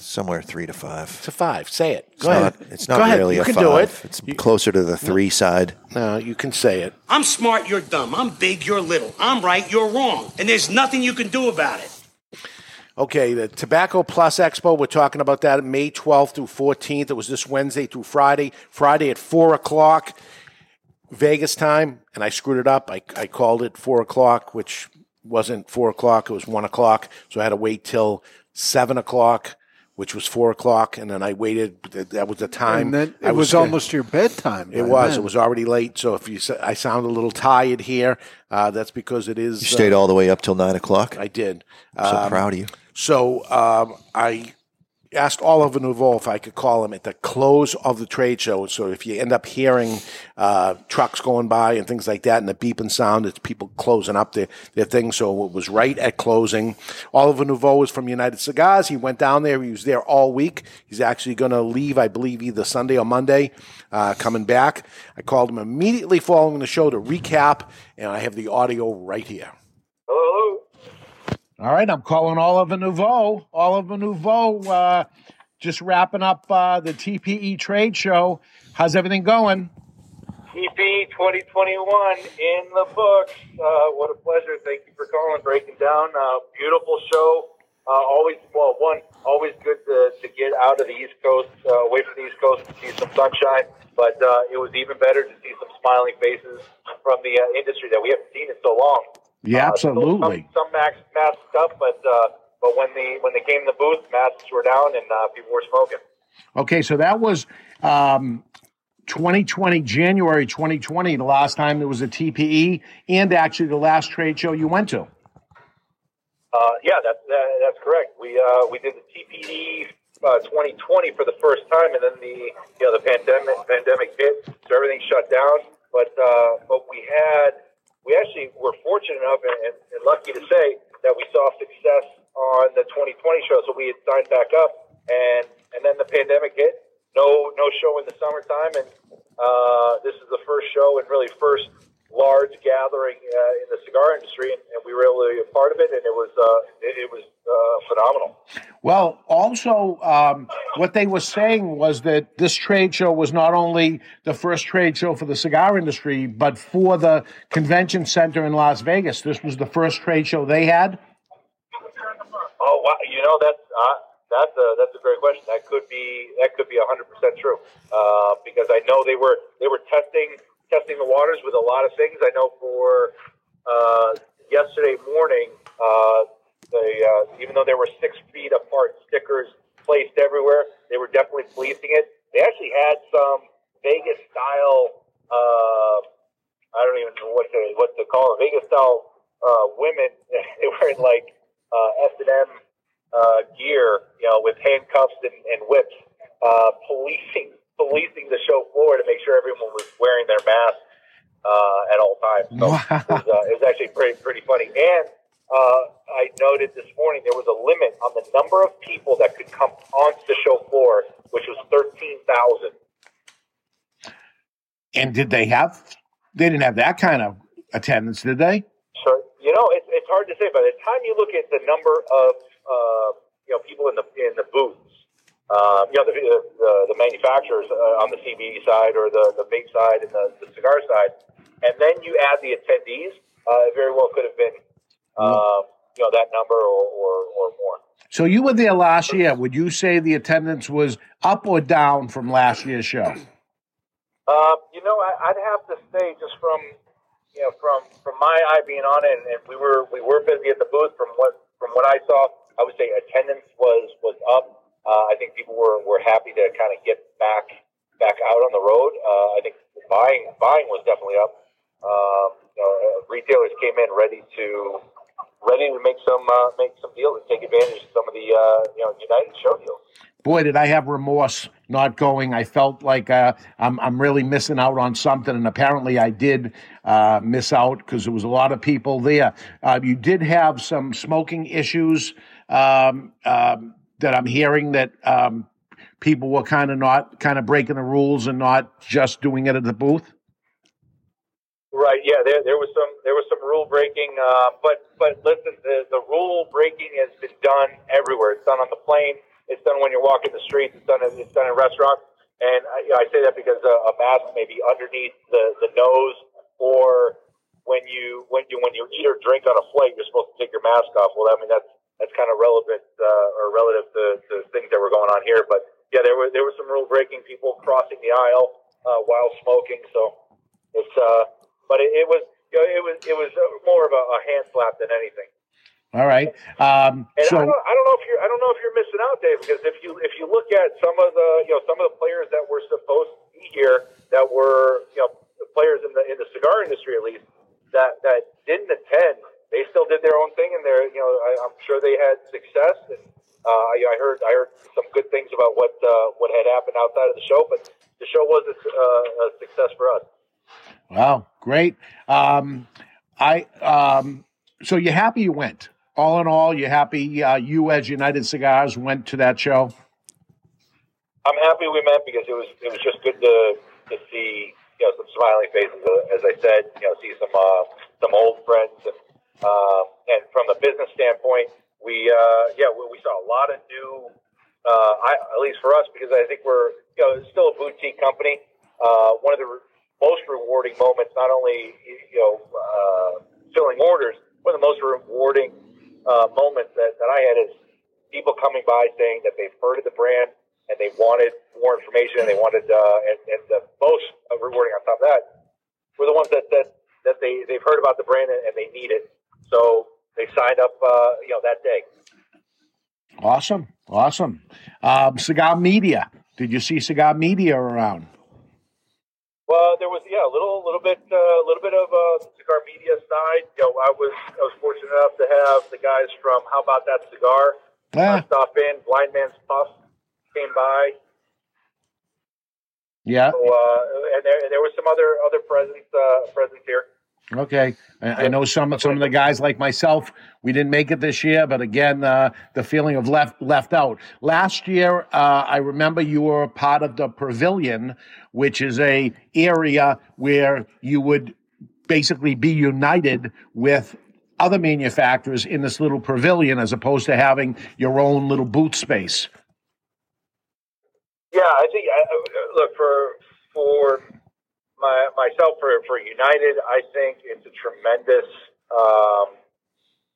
somewhere three to five. It's a five. Say it. It's Go not, ahead. it's Go not ahead. really you a can five. do it. It's You- closer to the three side. no, you can say it. I'm smart, you're dumb. I'm big, you're little. I'm right, you're wrong. And there's nothing you can do about it. Okay, the Tobacco Plus Expo, we're talking about that May 12th through 14th. It was this Wednesday through Friday. Friday at 4 o'clock, Vegas time, and I screwed it up. I, I called it 4 o'clock, which wasn't 4 o'clock, it was 1 o'clock. So I had to wait till 7 o'clock, which was 4 o'clock, and then I waited. That was the time. And then I it was, gonna- almost your bedtime. It was. then. It was already late. So if you, I sound a little tired here, uh, that's because it is. You stayed uh, all the way up till nine o'clock. I did. I'm so Um, proud of you. So um, I asked Oliver Nouveau if I could call him at the close of the trade show. So if you end up hearing uh, trucks going by and things like that and the beeping sound, it's people closing up their, their thing. So it was right at closing. Oliver Nouveau is from United Cigars. He went down there. He was there all week. He's actually going to leave, I believe, either Sunday or Monday, uh, coming back. I called him immediately following the show to recap, and I have the audio right here. Hello. All right, I'm calling Oliver Nouveau. Oliver Nouveau, uh, just wrapping up uh, the TPE trade show. How's everything going? TPE 2021 in the books. Uh, what a pleasure. Thank you for calling, breaking down. Uh, beautiful show. Uh, always, well, one, always good to, to get out of the East Coast, uh, away from the East Coast and see some sunshine. But it was even better to see some smiling faces from the industry that we haven't seen in so long. Yeah, Uh, still absolutely. some some max, masked up, but uh, but when the when they came to the booth, masks were down and uh, people were smoking. Okay, so that was um, 2020, January 2020, the last time there was a TPE, and actually the last trade show you went to. Uh, yeah, that's that, that's correct. We uh, we did the TPE uh, 2020 for the first time, and then the you know the pandemic pandemic hit, so everything shut down. But uh, but we had we actually were fortunate enough and, and, and lucky to say that we saw success on the 2020 show. So we had signed back up, and and then the pandemic hit. No no show in the summertime, and uh, this is the first show and really first large gathering uh, in the cigar industry, and, and we were able to be a part of it, and it was uh, it, it was uh, phenomenal. Well, also, um, what they were saying was that this trade show was not only the first trade show for the cigar industry, but for the convention center in Las Vegas. This was the first trade show they had. Oh wow! You know that's uh, that's a that's a great question. That could be that could be hundred percent true uh, because I know they were they were testing testing the waters with a lot of things. I know for uh, yesterday morning, uh, they uh, even though there were six feet apart stickers placed everywhere, they were definitely policing it. They actually had some Vegas style. Uh, I don't even know what to what to call it. Vegas style uh, women. <laughs> they were in like uh, S and M uh, gear, you know, with handcuffs and, and whips, uh, policing policing the show floor to make sure everyone was wearing their mask uh, at all times. So it, was, uh, it was actually pretty pretty funny. And uh, I noted this morning there was a limit on the number of people that could come onto the show floor, which was thirteen thousand. And did they have? They didn't have that kind of attendance, did they? So you know, it's it's hard to say. By the time you look at the number of uh, you know people in the in the booths, um, you know the the, the manufacturers uh, on the CBD side or the the vape side and the, the cigar side, and then you add the attendees, uh, it very well could have been um, you know that number or, or or more. So you were there last year. Would you say the attendance was up or down from last year's show? Um, you know, I, I'd have to say just from you know from from my eye being on it, and, and we were we were busy at the booth. From what from what I saw, I would say attendance was was up. Uh, I think people were, were happy to kind of get back back out on the road. Uh, I think buying buying was definitely up. Um, you know, uh, retailers came in ready to ready to make some uh, make some deals and take advantage of some of the uh, you know United show deals. Boy, did I have remorse not going. I felt like uh, I'm, I'm really missing out on something, and apparently I did miss out because there was a lot of people there. You did have some smoking issues um, um, that I'm hearing that um, people were kind of not kind of breaking the rules and not just doing it at the booth. Right. Yeah. There, there was some there was some rule breaking, uh, but but listen, the the rule breaking has been done everywhere. It's done on the plane. It's done when you're walking the streets. It's done. It's done in restaurants. And I, you know, I say that because a, a mask may be underneath the the nose, or when you when you when you eat or drink on a flight, you're supposed to take your mask off. Well, I mean that's that's kind of relevant uh, or relative to, to things that were going on here. But yeah, there were there was some rule breaking people crossing the aisle uh, while smoking. So it's uh, but it, it was you know, it was it was more of a, a hand slap than anything. All right. Um, And so I, don't, I don't know if you're I don't know if you're missing out, Dave, because if you if you look at some of the you know some of the players that were supposed to be here that were you know players in the in the cigar industry at least that that didn't attend, they still did their own thing, and they're you know I, I'm sure they had success. And uh, I, I heard I heard some good things about what uh, what had happened outside of the show, but the show was a, uh, a success for us. wow, great. Um, I um, so you're happy you went. All in all, you're happy uh, you as United Cigars went to that show. I'm happy we met because it was it was just good to to see you know some smiling faces. Uh, As I said, you know, see some uh, some old friends, and uh, and from a business standpoint, we uh, yeah we, we saw a lot of new. Uh, I, at least for us, because I think we're you know still a boutique company. Uh, one of the re- most rewarding moments, not only you know uh, filling orders, one of the most rewarding uh, moments that, that I had is people coming by saying that they've heard of the brand and they wanted more information and they wanted uh, and, and the most rewarding on top of that were the ones that said that they they've heard about the brand and, and they need it so they signed up uh, you know that day Awesome, awesome. Um, cigar media. Did you see cigar media around? well there was yeah a little little bit uh, a little bit of uh, cigar media side you know I was I was fortunate enough to have the guys from how about that cigar Ah. uh, stop in blind man's puff came by Yeah. so, uh, and there and there was some other other presents uh, presents here Okay, I, I know some some of the guys like myself. We didn't make it this year, but again, uh, the feeling of left left out. Last year, uh, I remember you were part of the pavilion, which is a area where you would basically be united with other manufacturers in this little pavilion, as opposed to having your own little booth space. Yeah, I think I- look for for my myself for for United. I think it's a tremendous um,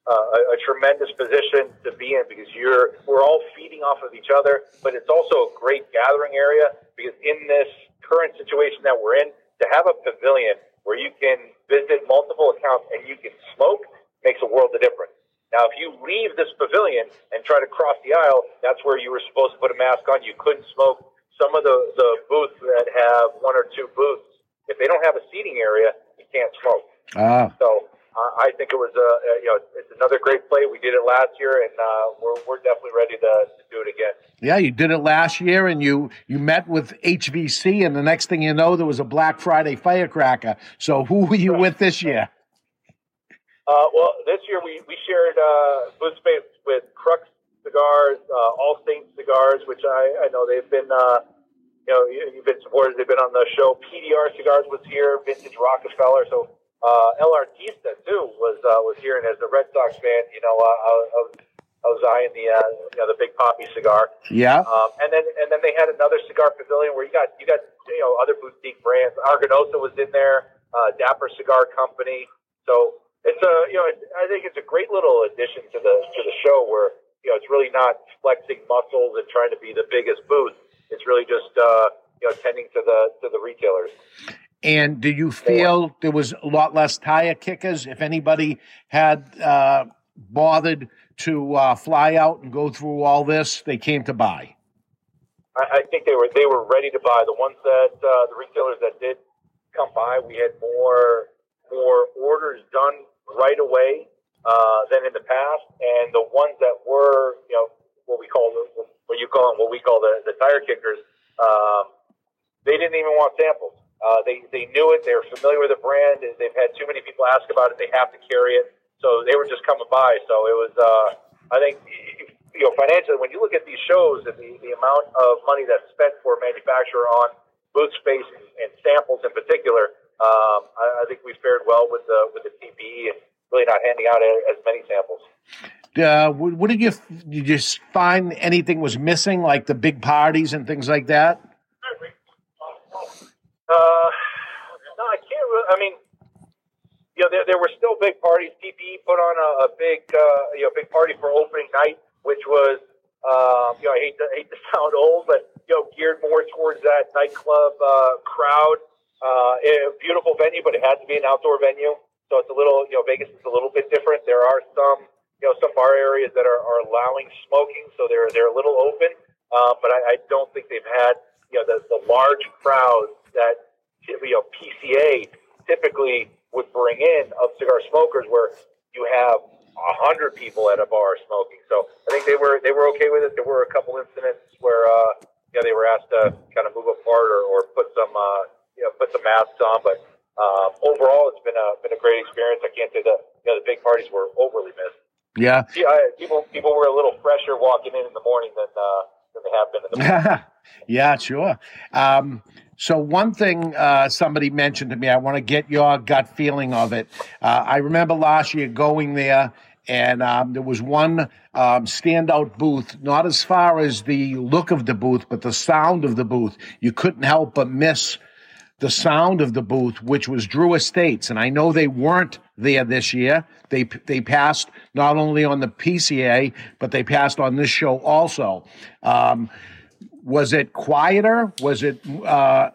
uh, a, a tremendous position to be in because you're we're all feeding off of each other, but it's also a great gathering area because in this current situation that we're in, to have a pavilion where you can visit multiple accounts and you can smoke makes a world of difference. Now, if you leave this pavilion and try to cross the aisle, that's where you were supposed to put a mask on. You couldn't smoke. Some of the, the booths that have one or two booths, if they don't have a seating area, you can't smoke. Ah, So uh, I think it was a, a you know it's another great play. We did it last year, and uh, we're we're definitely ready to, to do it again. yeah, you did it last year, and you you met with HVC, and the next thing you know, there was a Black Friday firecracker. So who were you with this year? <laughs> Uh, well, this year we, we shared uh, booth space with Crux Cigars, uh, All Saints Cigars, which I, I know they've been, uh, you know, you- you've been supporters. They've been on the show. PDR Cigars was here, Vintage Rockefeller. So uh, El Artista too was uh, was here, and as a Red Sox fan, you know, uh, I, I was I was eyeing the uh, you know the Big Papi cigar. Yeah. Um, and then and then they had another cigar pavilion where you got you got you know other boutique brands. Arganese was in there, uh, Dapper Cigar Company. So it's a you know I think it's a great little addition to the to the show where you know it's really not flexing muscles and trying to be the biggest booth. It's really just uh, you know tending to the to the retailers. And do you feel there was a lot less tire kickers? If anybody had uh, bothered to uh, fly out and go through all this, they came to buy. I, I think they were they were ready to buy. The ones that uh, the retailers that did come by, we had more more orders done right away uh, than in the past, and the ones that were you know what we call the, what you call them what we call the the tire kickers, um, they didn't even want samples. Uh, they they knew it. They were familiar with the brand. They've had too many people ask about it. They have to carry it, so they were just coming by. So it was. Uh, I think you know financially when you look at these shows and the, the amount of money that's spent for a manufacturer on booth space and, and samples in particular, um, I, I think we fared well with the with the TPE and really not handing out as many samples. Uh, what, did you you just find anything was missing, like the big parties and things like that? Uh, no, I can't. Really, I mean, you know, there, there were still big parties. TPE put on a, a big, uh, you know, big party for opening night, which was, um, you know, I hate to hate to <laughs> sound old, but you know, geared more towards that nightclub uh, crowd. Uh, a beautiful venue, but it had to be an outdoor venue, so it's a little, you know, Vegas is a little bit different. There are some, you know, some bar areas that are, are allowing smoking, so they're they're a little open, uh, but I, I don't think they've had, you know, the the large crowds that you know PCA typically would bring in of cigar smokers, where you have a hundred people at a bar smoking. So I think they were they were okay with it. There were a couple incidents where uh, you know they were asked to kind of move apart or, or put some uh, you know put some masks on, but um, overall it's been a been a great experience. I can't say that you know the big parties were overly missed. Yeah. Yeah, people people were a little fresher walking in in the morning than uh, than they have been in the morning. <laughs> yeah, sure. Um, so one thing uh, somebody mentioned to me, I want to get your gut feeling of it. Uh, I remember last year going there, and um, there was one um, standout booth, not as far as the look of the booth, but the sound of the booth. You couldn't help but miss the sound of the booth, which was Drew Estates, and I know they weren't there this year. They they passed not only on the PCA, but they passed on this show also. Um, was it quieter? Was it? Uh,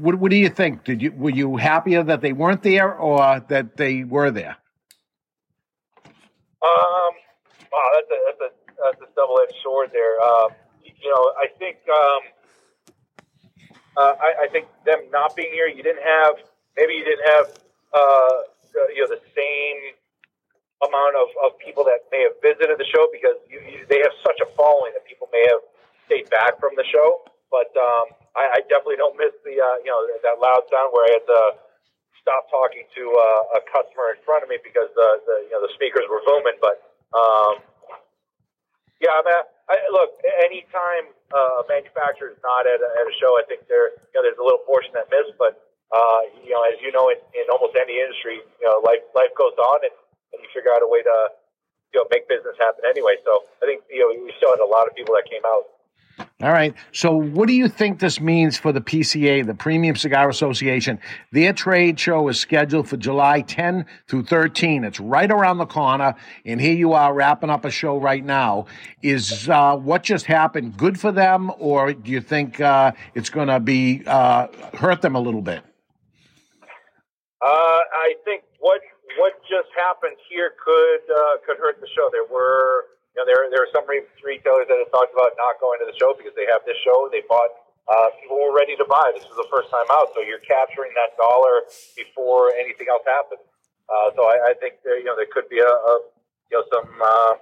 what, what do you think? Did you were you happier that they weren't there or that they were there? Um, wow, that's a that's a that's a double edged sword there. Um, you know, I think um, uh, I, I think them not being here, you didn't have maybe you didn't have uh, the, you know the same amount of, of people that may have visited the show because you, you, they have such a following that people may have stayed back from the show. But um, I, I definitely don't miss the uh, you know that loud sound where I had to stop talking to uh, a customer in front of me because the, the you know the speakers were booming. But um, yeah, I mean, I, look, anytime uh, a manufacturer is not at a, at a show, I think there you know there's a little portion that miss. But uh, you know, as you know, in, in almost any industry, you know, life life goes on, and, and you figure out a way to you know make business happen anyway. So I think you know we still had a lot of people that came out. All right. So, what do you think this means for the PCA, the Premium Cigar Association? Their trade show is scheduled for July 10 through 13. It's right around the corner, and here you are wrapping up a show right now. Is uh, what just happened good for them, or do you think uh, it's going to be uh, hurt them a little bit? Uh, I think what what just happened here could uh, could hurt the show. There were you know, there there are some re- retailers that have talked about not going to the show because they have this show. They bought uh, people were ready to buy. This is the first time out, so you're capturing that dollar before anything else happens. Uh, so I, I think there, you know there could be a, a you know some uh,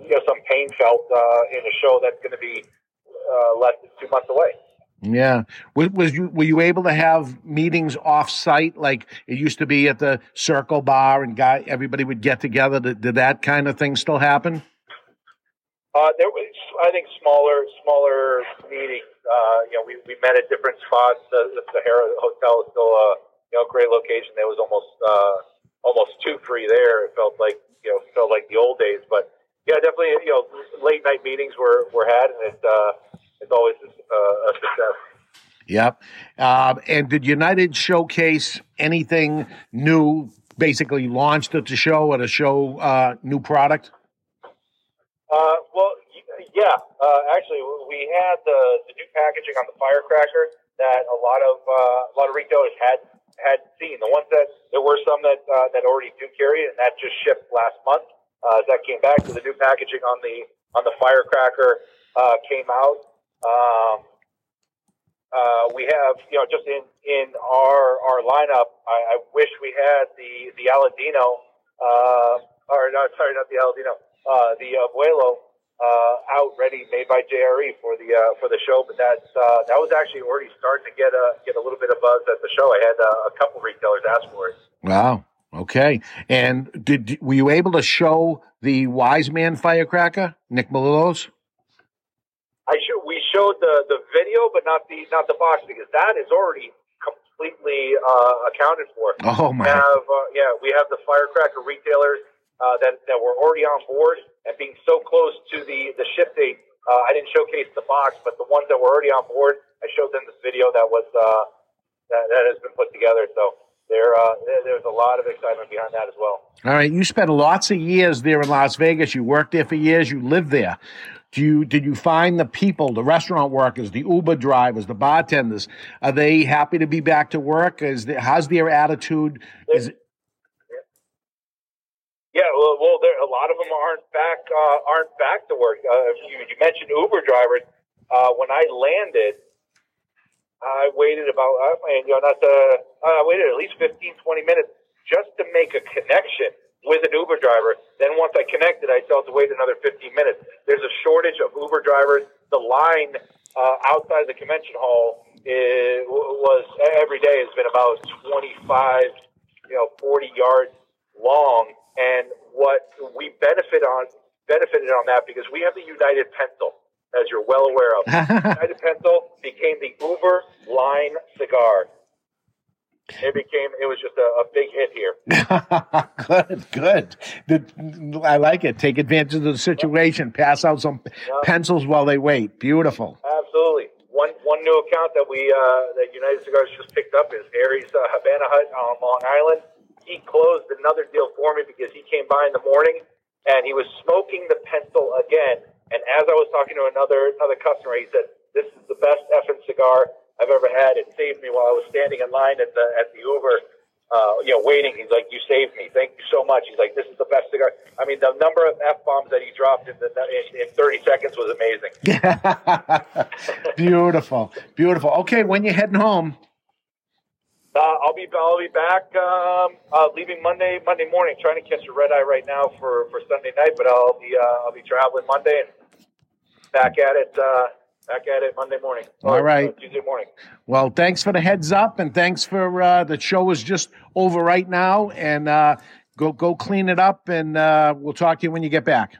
you know some pain felt uh, in a show that's going to be uh, less than two months away. Yeah. Was, was you were you able to have meetings off site like it used to be at the Circle Bar and guy everybody would get together? Did, did that kind of thing still happen? Uh, there was, I think, smaller, smaller meetings. Uh, you know, we, we met at different spots. The, Sahara Hotel is still a you know great location. There was almost uh, almost two free there. It felt like you know felt like the old days. But yeah, definitely you know late night meetings were, were had, and it it's always a, uh, a success. Yep. Uh, and did United showcase anything new? Basically, launched at the show at a show uh, new product. Uh, well, yeah. Uh, actually, we had the, the new packaging on the firecracker that a lot of uh, a lot of retailers had had seen. The ones that there were some that uh, that already do carry it, and that just shipped last month. Uh, that came back. So the new packaging on the on the firecracker uh, came out. Um, uh, we have, you know, just in in our our lineup. I, I wish we had the the Aladino, uh, or no, sorry, not the Aladino uh, the Abuelo uh, out ready, made by JRE for the uh, for the show. But that's uh, that was actually already starting to get a get a little bit of buzz at the show. I had uh, a couple retailers ask for it. Wow. Okay. And did were you able to show the Wise Man firecracker, Nick Melillo's? I show, we showed the, the video, but not the not the box because that is already completely uh, accounted for. Oh my! We have, uh, yeah, we have the firecracker retailers uh, that that were already on board, and being so close to the the ship date, uh, I didn't showcase the box, but the ones that were already on board, I showed them this video that was uh, that, that has been put together. So there uh, there- there's a lot of excitement behind that as well. All right, you spent lots of years there in Las Vegas. You worked there for years. You lived there. Do you did you find the people, the restaurant workers, the Uber drivers, the bartenders? Are they happy to be back to work? Is there, how's their attitude? Is it, Yeah, well, well there, a lot of them aren't back uh, aren't back to work. Uh, you, you mentioned Uber drivers. Uh, when I landed, I waited about uh, and, you know not to, I waited at least 15, 20 minutes just to make a connection with an Uber driver. Then once I connected, I still had to wait another 15 minutes. There's a shortage of Uber drivers. The line uh, outside the convention hall is, was every day has been about 25, you know, 40 yards long. And what we benefit on benefited on that because we have the United Pencil, as you're well aware of. <laughs> United Pencil became the Uber line cigar. It became it was just a, a big hit here. <laughs> good, good. The- I like it. Take advantage of the situation. Pass out some pencils while they wait. Beautiful. Absolutely. One one new account that we uh, that United Cigars just picked up is Aries uh, Havana Hut on Long Island. He closed another deal for me because he came by in the morning and he was smoking the pencil again. And as I was talking to another another customer, he said, "This is the best effing cigar I've ever had. It saved me while I was standing in line at the at the Uber." Uh, you know, waiting. He's like, "You saved me. Thank you so much." He's like, "This is the best cigar." I mean, the number of f bombs that he dropped in, the, in, in 30 seconds was amazing. <laughs> Beautiful, beautiful. Okay, when you're heading home, Uh, I'll be I'll be back um, uh, leaving Monday Monday morning. Trying to catch a red eye right now for, for Sunday night, but I'll be uh, I'll be traveling Monday and back at it uh, back at it Monday morning. All Or, right. uh, Tuesday morning. Well, thanks for the heads up, and thanks for uh, the show is just over right now, and uh, go go clean it up, and uh, we'll talk to you when you get back.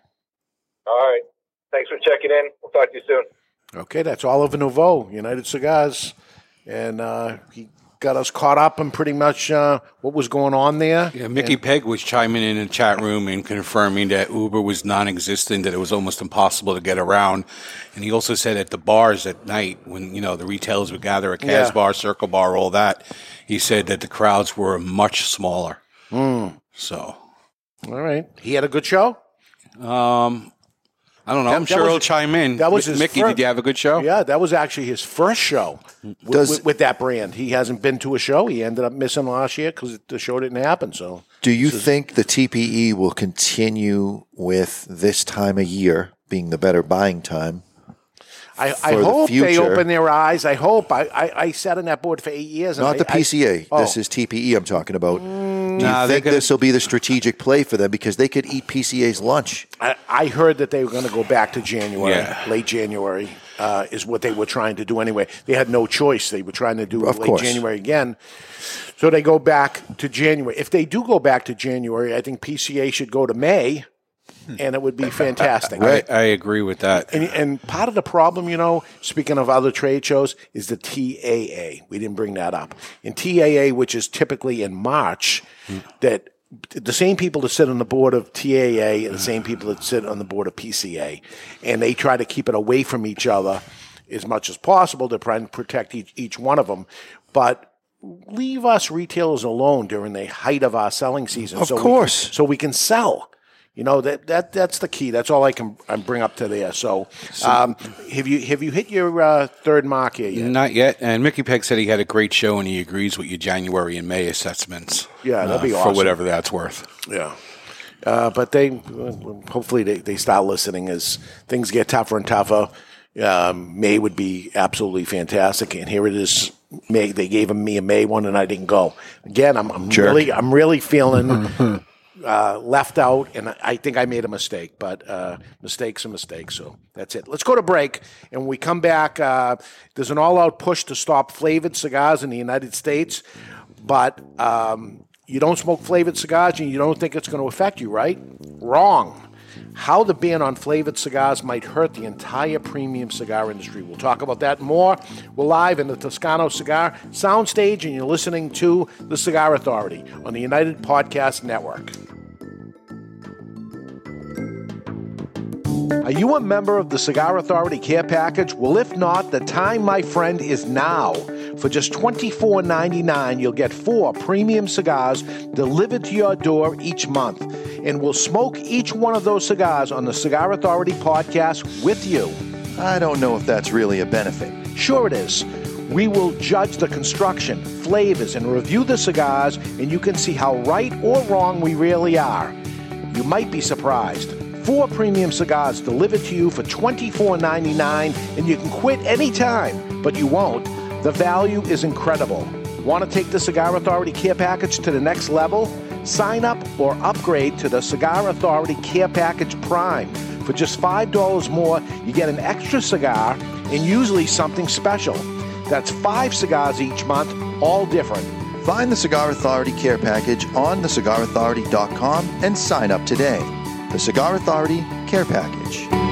All right. Thanks for checking in. We'll talk to you soon. Okay, that's Oliver Nouveau, United Cigars, and uh, he got us caught up in pretty much uh, what was going on there. Yeah, Mickey Peg was chiming in the chat room and confirming that Uber was non-existent, that it was almost impossible to get around. And he also said at the bars at night, when you know the retailers would gather at Casbar Yeah. Bar, Circle Bar, all that, he said that the crowds were much smaller. Mm. So, All right, he had a good show. um, I don't know. That- I'm that sure was- he'll chime in. That was Mi- his Mickey. fir- did you have a good show? Yeah, that was actually his first show with, Does- with, with that brand. He hasn't been to a show. He ended up missing last year because the show didn't happen. So, Do you this is- think the TPE will continue with this time of year being the better buying time? I, I for the hope they open their eyes. I hope. I, I, I sat on that board for eight years. Not I- the I- PCA. oh. This is TPE I'm talking about. Mm. Do you Nah, think gonna- this will be the strategic play for them because they could eat PCA's lunch? I, I heard that they were going to go back to January, Yeah. late January, uh, is what they were trying to do anyway. They had no choice. They were trying to do Of late course. January again. So they go back to January. If they do go back to January, I think PCA should go to May, and it would be fantastic. I, I agree with that. And, and part of the problem, you know, speaking of other trade shows, is the TAA. We didn't bring that up. In TAA, which is typically in March, that the same people that sit on the board of TAA and the same people that sit on the board of PCA, and they try to keep it away from each other as much as possible to try and protect each, each one of them. But leave us retailers alone during the height of our selling season. Of so we course. so we can sell. You know that that that's the key. That's all I can I bring up to there. So, um, have you have you hit your uh, third mark here yet? Not yet. And Mickey Peg said he had a great show and he agrees with your January and May assessments. Yeah, that'd uh, be For whatever that's worth. Yeah. Uh, but they hopefully they, they start listening as things get tougher and tougher. Um, May would be absolutely fantastic, and here it is. May they gave me a May one, and I didn't go. Again, I'm, I'm really I'm really feeling <laughs> uh, left out, and I- think I made a mistake. But uh, mistakes are mistakes, so that's it. Let's go to break, and when we come back, uh, there's an all-out push to stop flavored cigars in the United States, but um, you don't smoke flavored cigars, and you don't think it's going to affect you, right? Wrong. How the ban on flavored cigars might hurt the entire premium cigar industry. We'll talk about that more. We're live in the Toscano Cigar Soundstage, and you're listening to The Cigar Authority on the United Podcast Network. Are you a member of the Cigar Authority Care Package? Well, if not, the time, my friend, is now. For just $24.99, you'll get four premium cigars delivered to your door each month. And we'll smoke each one of those cigars on the Cigar Authority podcast with you. I don't know if that's really a benefit. Sure, it is. We will judge the construction, flavors, and review the cigars, and you can see how right or wrong we really are. You might be surprised. Four premium cigars delivered to you for $24.99, and you can quit anytime, but you won't. The value is incredible. Want to take the Cigar Authority Care Package to the next level? Sign up or upgrade to the Cigar Authority Care Package Prime. For just $5 more, you get an extra cigar and usually something special. That's five cigars each month, all different. Find the Cigar Authority Care Package on thecigarauthority.com and sign up today. The Cigar Authority Care Package.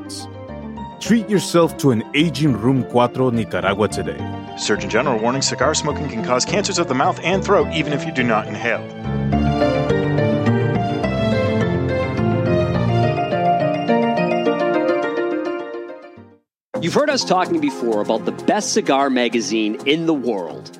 Treat yourself to an aging Room 4 Nicaragua today. Surgeon General warning cigar smoking can cause cancers of the mouth and throat even if you do not inhale. You've heard us talking before about the best cigar magazine in the world,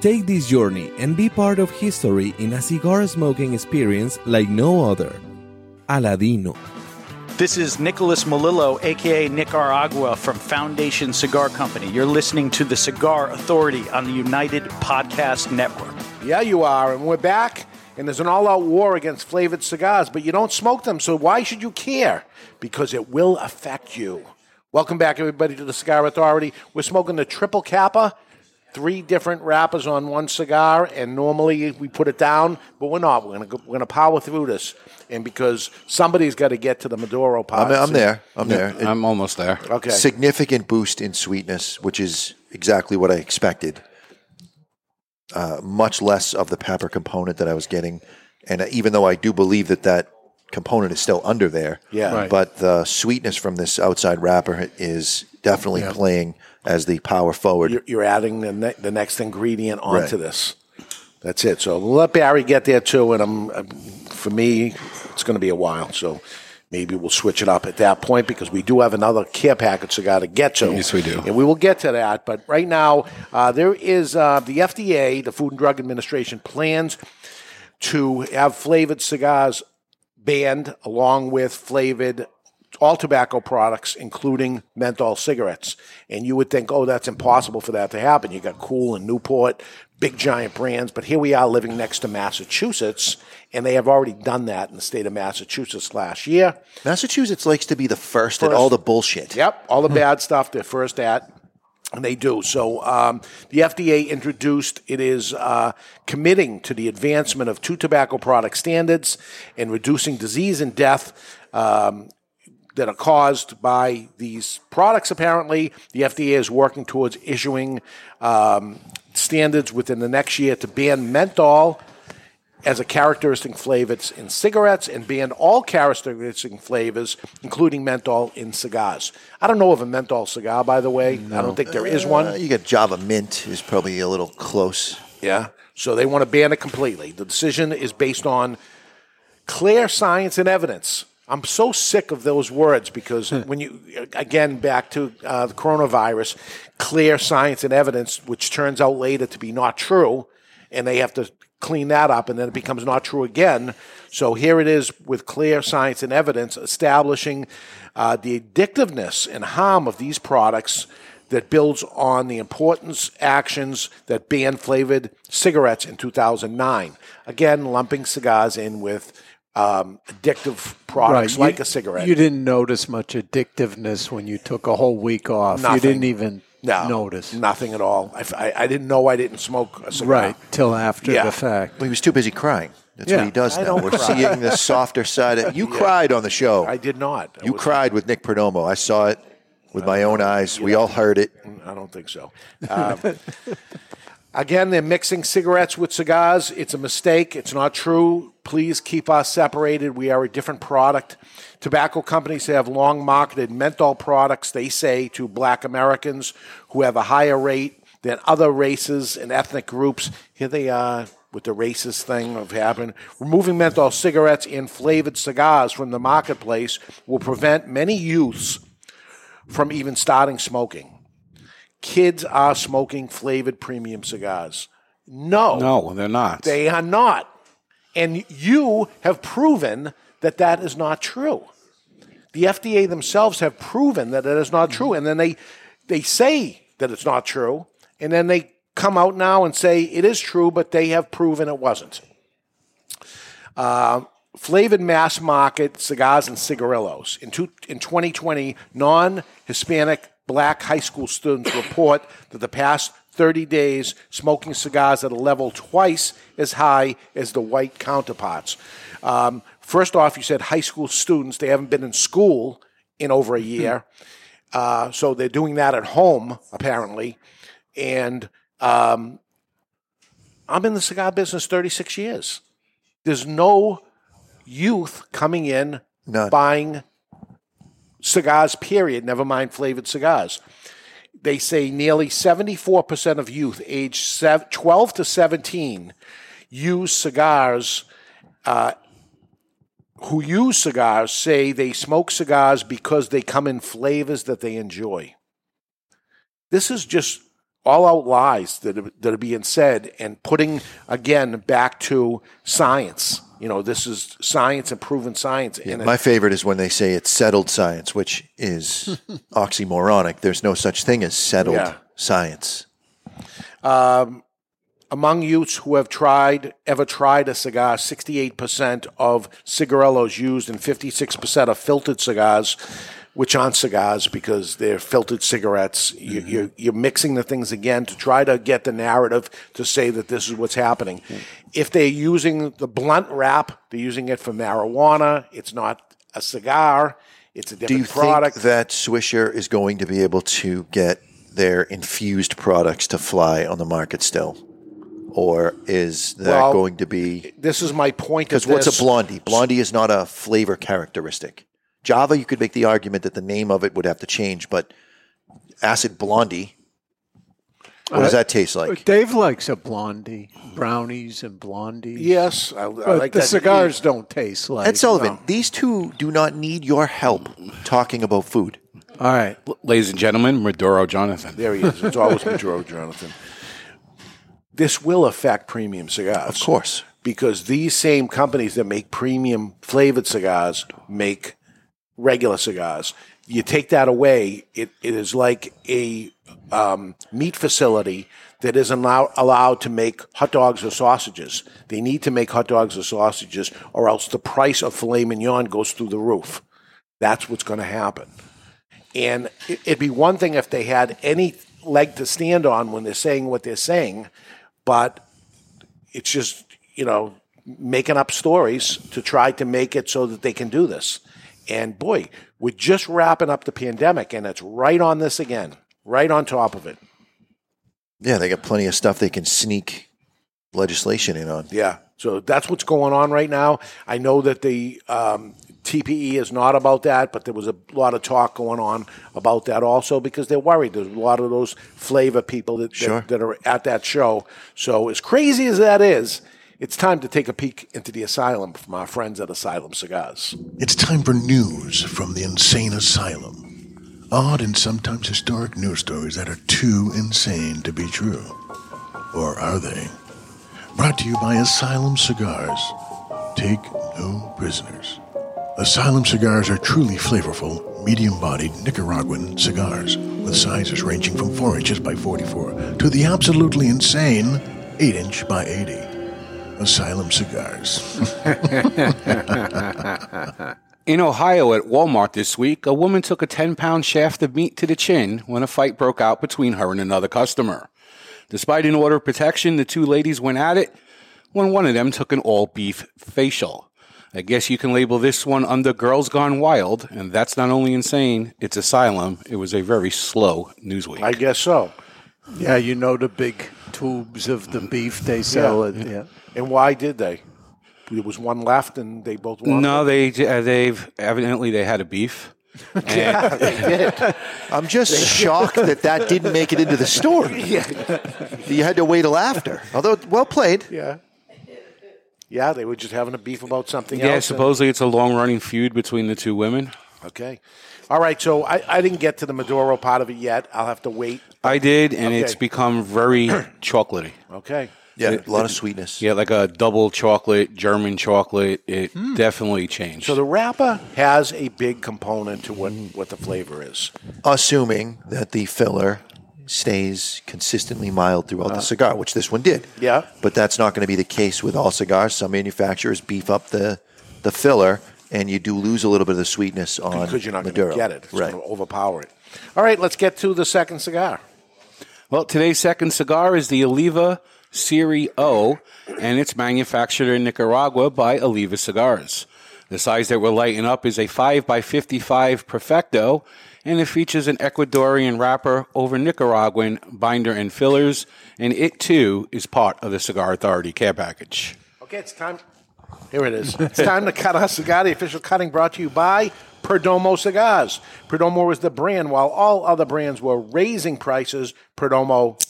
Take this journey and be part of history in a cigar smoking experience like no other. Aladino. This is Nicholas Melillo, aka Nicaragua from Foundation Cigar Company. You're listening to the Cigar Authority on the United Podcast Network. Yeah, you are. And we're back, and there's an all out war against flavored cigars, but you don't smoke them, so why should you care? Because it will affect you. Welcome back, everybody, to the Cigar Authority. We're smoking the Triple Capa, three different wrappers on one cigar, and normally we put it down, but we're not. We're going we're gonna power through this. And because somebody's got to get to the Maduro I'm, part. I'm there. I'm there. It- I'm almost there. Okay. Significant boost in sweetness, which is exactly what I expected. Uh, much less of the pepper component that I was getting, and even though I do believe that that component is still under there, Yeah. Right. But the sweetness from this outside wrapper is definitely Yeah. playing as the power forward. You're, you're adding the, ne- the next ingredient onto Right. this. That's it. So we'll let Barry get there too. And I'm, I'm for me, it's going to be a while. So maybe we'll switch it up at that point because we do have another care package cigar to get to. Yes, we do. And we will get to that. But right now, uh, there is uh, the FDA, the Food and Drug Administration, plans to have flavored cigars banned along with flavored all tobacco products, including menthol cigarettes. And you would think, oh, that's impossible for that to happen. You got Cool and Newport, big giant brands, but here we are living next to Massachusetts, and they have already done that in the state of Massachusetts last year. Massachusetts likes to be the first, at all the bullshit. Yep, all the bad stuff they're first at. And they do. So um, the FDA introduced, it is uh, committing to the advancement of two tobacco product standards and reducing disease and death um, that are caused by these products, apparently. The FDA is working towards issuing um, standards within the next year to ban menthol as a characteristic flavor in cigarettes and ban all characteristic flavors, including menthol, in cigars. I don't know of a menthol cigar, by the way. I don't think there is Uh, one. you got Java Mint is probably a little close. Yeah. So they want to ban it completely. The decision is based on clear science and evidence. I'm so sick of those words because when you, again, back to uh, the coronavirus, clear science and evidence, which turns out later to be not true, and they have to clean that up, and then it becomes not true again. So here it is with clear science and evidence establishing uh, the addictiveness and harm of these products that builds on the importance actions that banned flavored cigarettes in 2009. Again, lumping cigars in with um, addictive products you- like a cigarette. You didn't notice much addictiveness when you took a whole week off. Nothing. You didn't even no, notice. nothing at all. I, I, I didn't know I didn't smoke a cigar. Right, till after Yeah. the fact. Well, he was too busy crying. That's Yeah. what he does I now. We're cry. seeing the softer side. Of, you <laughs> cried on the show. I did not. I You was- cried with Nick Perdomo. I saw it with my own eyes. We all heard it. I don't think so. Um, <laughs> again, they're mixing cigarettes with cigars. It's a mistake. It's not true. Please keep us separated. We are a different product. Tobacco companies have long marketed menthol products, they say, to black Americans who have a higher rate than other races and ethnic groups. Here they are with the racist thing of happening. Removing menthol cigarettes and flavored cigars from the marketplace will prevent many youths from even starting smoking. Kids are smoking flavored premium cigars. No. No, they're not. They are not. And you have proven that that is not true. The FDA themselves have proven that it is not true. And then they, they say that it's not true. And then they come out now and say it is true, but they have proven it wasn't. Uh, flavored mass market cigars and cigarillos. In, two, in 2020, non Hispanic black high school students report that the past 30 days smoking cigars at a level twice as high as the white counterparts. Um, first off, you said high school students, they haven't been in school in over a year. Uh, so they're doing that at home, apparently. And um, I'm in the cigar business 36 years. There's no youth coming in buying cigars, period, never mind flavored cigars. They say nearly 74% of youth aged 12 to 17 use cigars. Uh, who use cigars say they smoke cigars because they come in flavors that they enjoy. This is just all out lies that are, that are being said and putting again back to science. You know, this is science and proven science. Yeah, and my it- favorite is when they say it's settled science, which is <laughs> oxymoronic. There's no such thing as settled Yeah. science. Um, among youths who have tried ever tried a cigar, 68% of cigarillos used and 56% of filtered cigars, which aren't cigars because they're filtered cigarettes. You, mm-hmm. you're, you're mixing the things again to try to get the narrative to say that this is what's happening. If they're using the blunt wrap, they're using it for marijuana. It's not a cigar. It's a Do different you product. think that Swisher is going to be able to get their infused products to fly on the market still? Or is that Well, going to be this is my point. Because what's a blondie? Blondie is not a flavor characteristic. Java, you could make the argument that the name of it would have to change, but acid blondie, what does Uh, that taste like? Dave likes a blondie, brownies and blondies. Yes, I, I but like the that. cigars don't taste like. Ed Sullivan, these two do not need your help talking about food. All right. Ladies and gentlemen, Maduro Jonathan. There he is. It's always Maduro Jonathan. This will affect premium cigars. Of course. Because these same companies that make premium flavored cigars make regular cigars. You take that away, it, it is like a um, meat facility that isn't allow, allowed to make hot dogs or sausages. They need to make hot dogs or sausages, or else the price of filet mignon goes through the roof. That's what's going to happen. And it- it'd be one thing if they had any leg to stand on when they're saying what they're saying, but it's just, you know, making up stories to try to make it so that they can do this. And boy, we're just wrapping up the pandemic and it's right on this again, right on top of it. Yeah, they got plenty of stuff they can sneak legislation in on. Yeah. So that's what's going on right now. I know that the um, TPE is not about that, but there was a lot of talk going on about that also because they're worried. There's a lot of those flavor people that, that- that, are at that show. So as crazy as that is, it's time to take a peek into the asylum from our friends at Asylum Cigars. It's time for news from the insane asylum. Odd and sometimes historic news stories that are too insane to be true. Or are they? Brought to you by Asylum Cigars. Take no prisoners. Asylum cigars are truly flavorful, medium bodied Nicaraguan cigars with sizes ranging from 4 inches by 44 to the absolutely insane 8 inch by 80. Asylum Cigars. <laughs> In Ohio at Walmart this week, a woman took a 10 pound shaft of meat to the chin when a fight broke out between her and another customer. Despite an order of protection, the two ladies went at it when one of them took an all beef facial. I guess you can label this one under Girls Gone Wild, and that's not only insane, it's asylum. It was a very slow news week. I guess so. Yeah, you know the big tubes of the beef they sell it. Yeah. And why did they? There was one left, and they both wanted No, it? they uh, they've evidently they had a beef. <laughs> Yeah, they <laughs> did. I'm just shocked that that didn't make it into the story. <laughs> Yeah. You had to wait till after. Although, well played. Yeah. Yeah, they were just having a beef about something Yeah, else. and- supposedly it's a long running feud between the two women. Okay. All right, so I, I didn't get to the Maduro part of it yet. I'll have to wait. I did, and Okay. it's become very <clears throat> chocolatey. Okay. Yeah, It- a lot of sweetness. Yeah, like a double chocolate, German chocolate. It Hmm. definitely changed. So the wrapper has a big component to what, what the flavor is. Assuming that the filler stays consistently mild throughout the cigar, which this one did. Yeah. But that's not going to be the case with all cigars. Some manufacturers beef up the, the filler, and you do lose a little bit of the sweetness on Because you're not going Maduro. to get it. It's right. going to overpower it. All right, let's get to the second cigar. Well, today's second cigar is the Oliva Serie O, and it's manufactured in Nicaragua by Oliva Cigars. The size that we're lighting up is a 5 by 55 Perfecto, and it features an Ecuadorian wrapper over Nicaraguan binder and fillers, and it too is part of the Cigar Authority care package. Okay, it's time. Here it is. It's time to cut our cigar. The official cutting brought to you by Perdomo Cigars. Perdomo was the brand, while all other brands were raising prices. Perdomo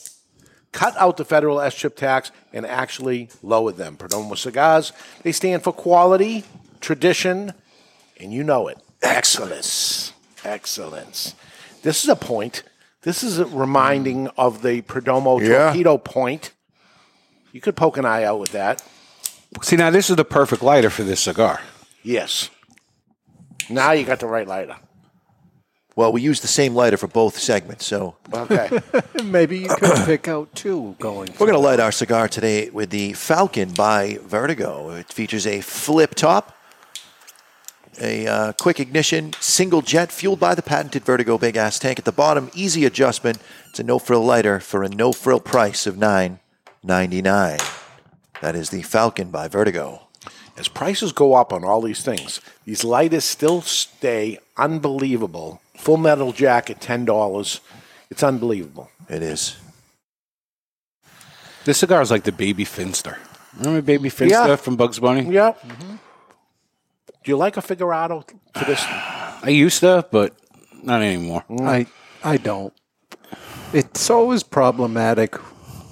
cut out the federal SCHIP tax and actually lowered them. Perdomo Cigars, they stand for quality, tradition, and you know it excellence. Excellence. This is a point This is a reminding of the Perdomo Yeah. torpedo point. You could poke an eye out with that. See, now this is the perfect lighter for this cigar. Yes. Now you got the right lighter. Well, we use the same lighter for both segments, so Okay. <laughs> Maybe you could <coughs> pick out two going. We're going to light our cigar today with the Falcon by Vertigo. It features a flip top, a uh, quick ignition, single jet fueled by the patented Vertigo big ass tank at the bottom. Easy adjustment. It's a no frill lighter for a no frill price of nine ninety nine. That is the Falcon by Vertigo. As prices go up on all these things, these lighters still stay unbelievable. Full metal jacket, ten dollars. It's unbelievable. It is. This cigar is like the baby Finster. Remember baby Finster Yeah. from Bugs Bunny? Yeah. Mm-hmm. Do you like a figurado to this? <sighs> I used to, but not anymore. Mm. I I don't. It's always problematic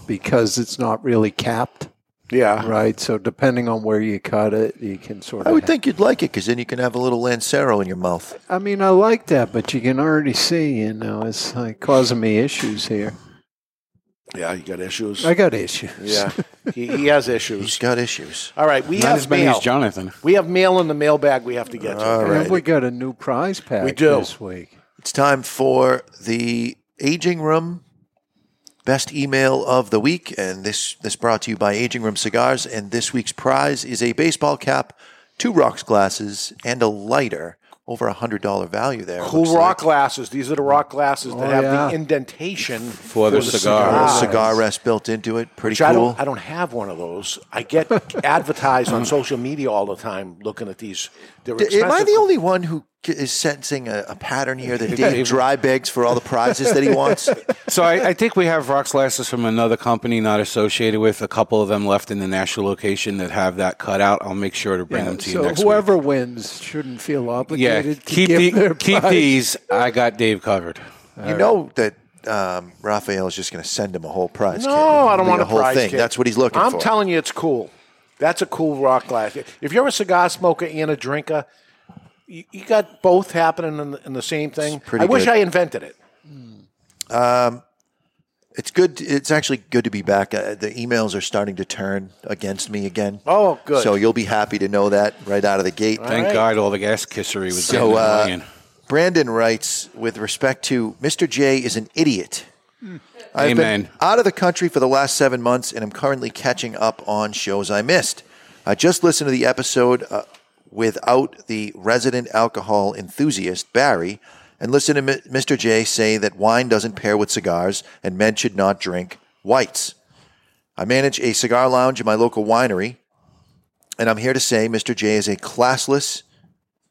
because it's not really capped. Yeah. Right. So depending on where you cut it, you can sort of. I would think you'd like it because then you can have a little Lancero in your mouth. I mean, I like that, but you can already see, you know, it's like causing me issues here. Yeah, you got issues. I got issues. Yeah, <laughs> he, he has issues. He's got issues. All right, we Not have as many mail. as Jonathan. We have mail in the mailbag. We have to get to. All okay? right. And we got a new prize pack We do. this week. It's time for the aging room best email of the week, and this this brought to you by Aging Room Cigars. And this week's prize is a baseball cap, two rocks glasses, and a lighter. Over a hundred dollar value there. Cool rock like. glasses. These are the rock glasses that Oh, have yeah. the indentation For the cigar. cigars. cigar rest built into it. Pretty Which I cool. don't, I don't have one of those. I get <laughs> advertised on <laughs> social media all the time looking at these. They're Am I the only one who is c- sensing a, a pattern here that Yeah. Dave dry begs for all the prizes that he wants? <laughs> So I, I think we have rocks glasses from another company not associated with. A couple of them left in the national location that have that cut out. I'll make sure to bring them to so you next whoever wins shouldn't feel week. Yeah, obligated to keep give the, their keep prize. these. I got Dave covered. you know that um, Raphael is just going to send him a whole prize. No, kit. I don't be want a a whole prize thing. kit. That's what he's looking for. I'm for. telling you, it's cool. That's a cool rock glass. If you're a cigar smoker and a drinker, you, you got both happening in the, in the same thing. pretty I wish good. I invented it. Um, it's good. It's actually good to be back. Uh, the emails are starting to turn against me again. Oh, good. So you'll be happy to know that right out of the gate. Thank God all the gas kissery was So getting uh, annoying. Brandon writes with respect to Mr. J is an idiot. I've Amen. been out of the country for the last seven months, and I'm currently catching up on shows I missed. I just listened to the episode uh, without the resident alcohol enthusiast Barry, and listened to M- Mr. J say that wine doesn't pair with cigars, and men should not drink whites. I manage a cigar lounge in my local winery, and I'm here to say Mr. J is a classless.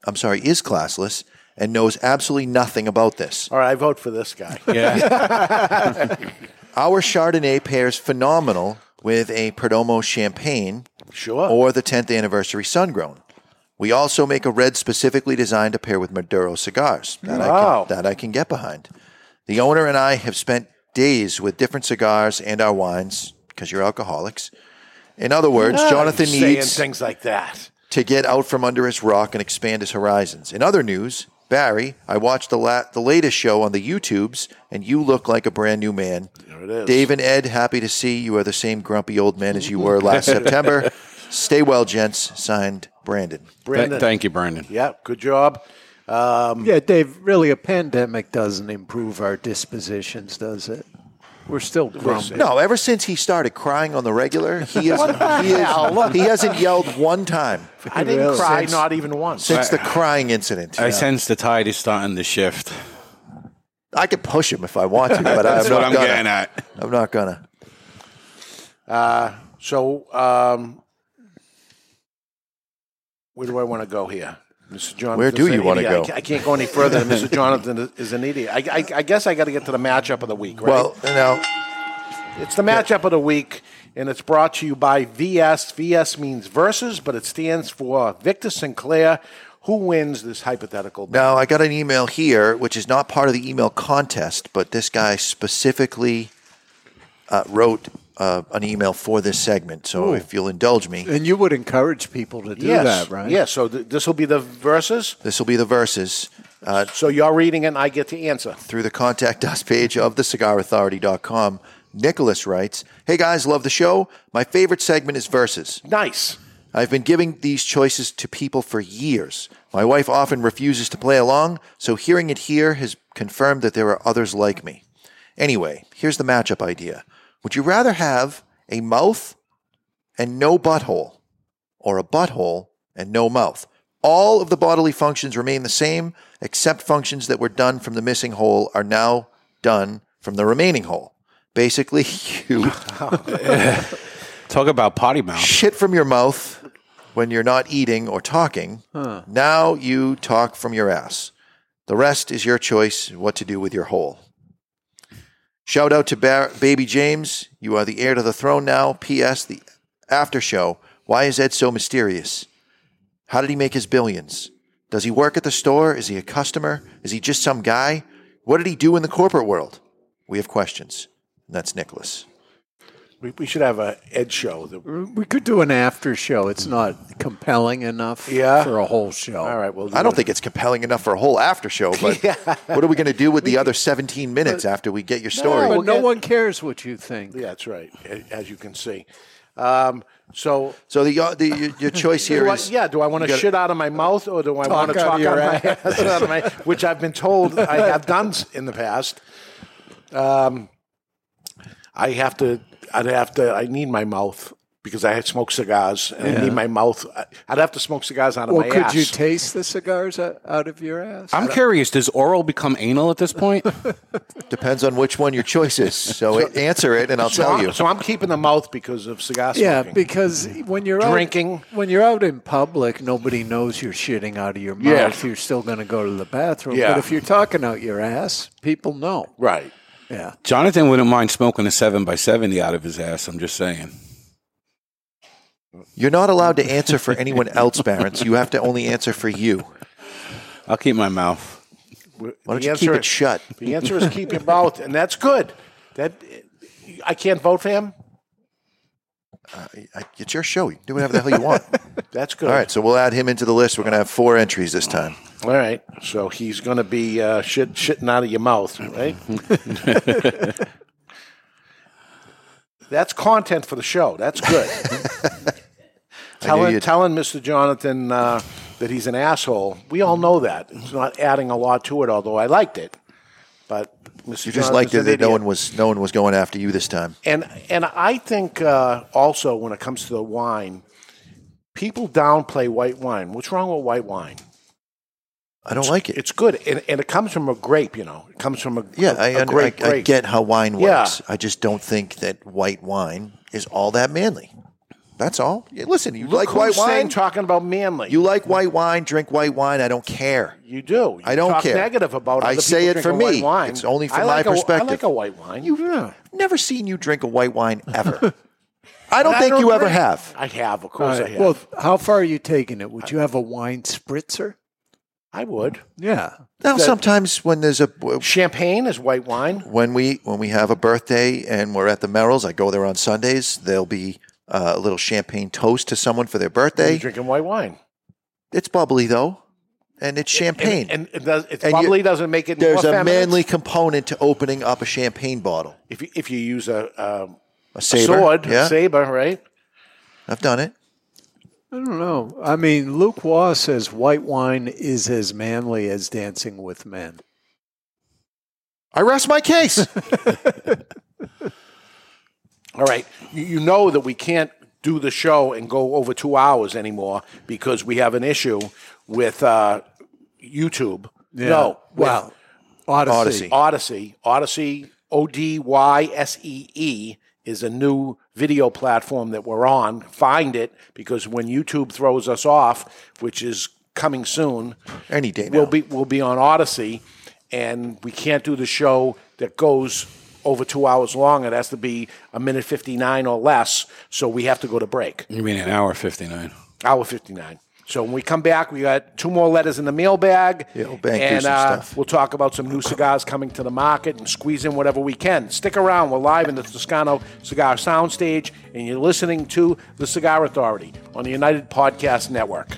I'm sorry, is classless and knows absolutely nothing about this. All right, I vote for this guy. Yeah. <laughs> Our Chardonnay pairs phenomenal with a Perdomo champagne Sure. or the 10th anniversary Sungrown. We also make a red specifically designed to pair with Maduro cigars. That, Wow. I can, that I can get behind. The owner and I have spent days with different cigars and our wines because you're alcoholics. In other words, Ah, Jonathan saying needs things like that. to get out from under his rock and expand his horizons. In other news, Barry, I watched the la- the latest show on the YouTubes, and you look like a brand new man. There it is. Dave and Ed, happy to see you are the same grumpy old man as you were last <laughs> September. Stay well, gents. Signed, Brandon. Brandon. thank you, Brandon. Yeah, good job. Um, Yeah, Dave, really, a pandemic doesn't improve our dispositions, does it? We're still grumpy. No, ever since he started crying on the regular, he, <laughs> is, he, is, he hasn't yelled one time I didn't Really? cry, Since- not even once. since the crying incident. I sense the tide is starting to shift. I could push him if I want to, but <laughs> That's I'm what not I'm gonna. getting at. I'm not gonna. Uh, so, um, where do I want to go here? Mr. Jonathan. Where do you wanna go? I can't go any further Mr. Jonathan is an idiot. I, I, I guess I got to get to the matchup of the week, right? Well, now It's the matchup of the week, and it's brought to you by VS. VS means versus, but it stands for Victor Sinclair. Who wins this hypothetical? Now, I got an email here, which is not part of the email contest, but this guy specifically uh, wrote uh, an email for this segment. So Ooh. if you'll indulge me, And you would encourage people to do yes, that, right? Yes. So th- this will be the verses. this will be the verses. Uh, so you're reading it and I get to answer. through the contact us page of thecigarauthority.com. Nicholas writes, Hey guys, love the show. My favorite segment is verses. Nice. I've been giving these choices to people for years. My wife often refuses to play along, so hearing it here has confirmed that there are others like me. Anyway, here's the matchup idea. Would you rather have a mouth and no butthole, or a butthole and no mouth? All of the bodily functions remain the same, except functions that were done from the missing hole are now done from the remaining hole. Basically, <laughs> you <laughs> Talk about potty mouth. shit from your mouth when you're not eating or talking. Huh. Now you talk from your ass. The rest is your choice what to do with your hole. Shout out to Bar- Baby James. You are the heir to the throne now. P.S. The after show. Why is Ed so mysterious? How did he make his billions? Does he work at the store? Is he a customer? Is he just some guy? What did he do in the corporate world? We have questions. And that's Nicholas. We, we should have a Ed show. That, We could do an after show. It's not compelling enough Yeah? for a whole show. all right, well, I don't think it's compelling enough for a whole after show, but <laughs> what are we going to do with the other 17 minutes after we get your story? but no one cares what you think. Yeah, that's right. a- As you can see. Um, so, so the, uh, the your, your choice here <laughs> do I- is yeah. Do I want you to gotta- shit out of my mouth, or do I want to out of talk your out of my ass. ass, out of my, which I've been told I have done s- in the past. Um, I have to. I'd have to. I need my mouth because I had smoke cigars, and I need my mouth. I'd have to smoke cigars out of Well, my could ass. you taste the cigars out of your ass? I'm curious. Does oral become anal at this point? <laughs> Depends on which one your choice is. So, answer it, and I'll so tell I'm, you. So I'm keeping the mouth because of cigar Yeah, smoking. because when you're Drinking. out, when you're out in public, nobody knows you're shitting out of your mouth. Yeah. You're still going to go to the bathroom. Yeah. But if you're talking out your ass, people know. right. Yeah. Jonathan wouldn't mind smoking a seven by seventy out of his ass. I'm just saying. You're not allowed to answer for anyone else, Barons. You have to only answer for you. I'll keep my mouth. Why don't The you keep it shut? The answer is keep your mouth, and that's good. That I can't vote for him. I- It's your show. You can do whatever the hell you want. <laughs> That's good. All right, so we'll add him into the list. We're going to have four entries this time. All right. So he's going to be uh, shit shitting out of your mouth, right? <laughs> That's content for the show. That's good. telling, telling Mr. Jonathan uh, that he's an asshole. We all know that. It's not adding a lot to it, although I liked it. Mr. You just liked it that no one was no one was going after you this time. And and I think uh, also when it comes to the wine, people downplay white wine. What's wrong with white wine? I don't like it. It's good, and, and it comes from a grape. You know, it comes from a Yeah, a, I, a under- grape. I, I grape. get how wine Yeah. works. I just don't think that white wine is all that manly. That's all. Yeah, listen, you Look like white who's saying wine? talking about manly. You like white wine? Drink white wine. I don't care. You do. I don't talk care. negative about I say it for drinking me. wine. It's only from I like my a- perspective. I like a white wine. You've never seen you drink a white wine ever. <laughs> I don't I think don't you ever have. I have, of All course, I have. Well, how far are you taking it? Would you have a wine spritzer? I would. Yeah. Now, That- sometimes when there's a Champagne is white wine. when we when we have a birthday and we're at the Merrills, I go there on Sundays. There'll be uh, a little champagne toast to someone for their You're birthday. drinking white wine. It's bubbly though, and it's champagne. And, and it does, it's And you- bubbly doesn't make it There's more a feminine. manly component to opening up a champagne bottle. If you, if you use a, um, A a sword, yeah. a saber, right? I've done it. I don't know. I mean, Luke Waugh says white wine is as manly as dancing with men. I rest my case. <laughs> All right. You, you know that we can't do the show and go over two hours anymore because we have an issue with uh, YouTube. Yeah. No. Well, Odysee. Odysee. Odysee. Odysee. O D Y S E E is a new video platform that we're on. Find it because when YouTube throws us off, which is coming soon, any day now. we'll be we'll be on Odysee, and we can't do the show that goes over two hours long. It has to be a minute fifty nine or less. So we have to go to break. You mean an hour fifty nine? Hour fifty nine. So when we come back, we got two more letters in the mailbag. Yeah, we'll bang through and some uh, stuff. we'll talk about some new cigars coming to the market and squeeze in whatever we can. Stick around. We're live in the Toscano Cigar Soundstage, and you're listening to the Cigar Authority on the United Podcast Network.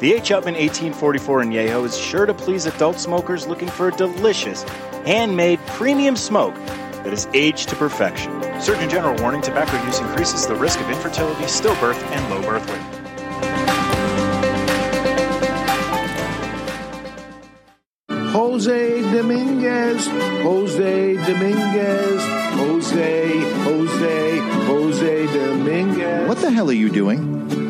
The H. Upmann 1844 Añejo is sure to please adult smokers looking for a delicious, handmade premium smoke that is aged to perfection. Surgeon General warning tobacco use increases the risk of infertility, stillbirth, and low birth weight. Jose Dominguez, Jose Dominguez, Jose, Jose, Jose Dominguez. What the hell are you doing?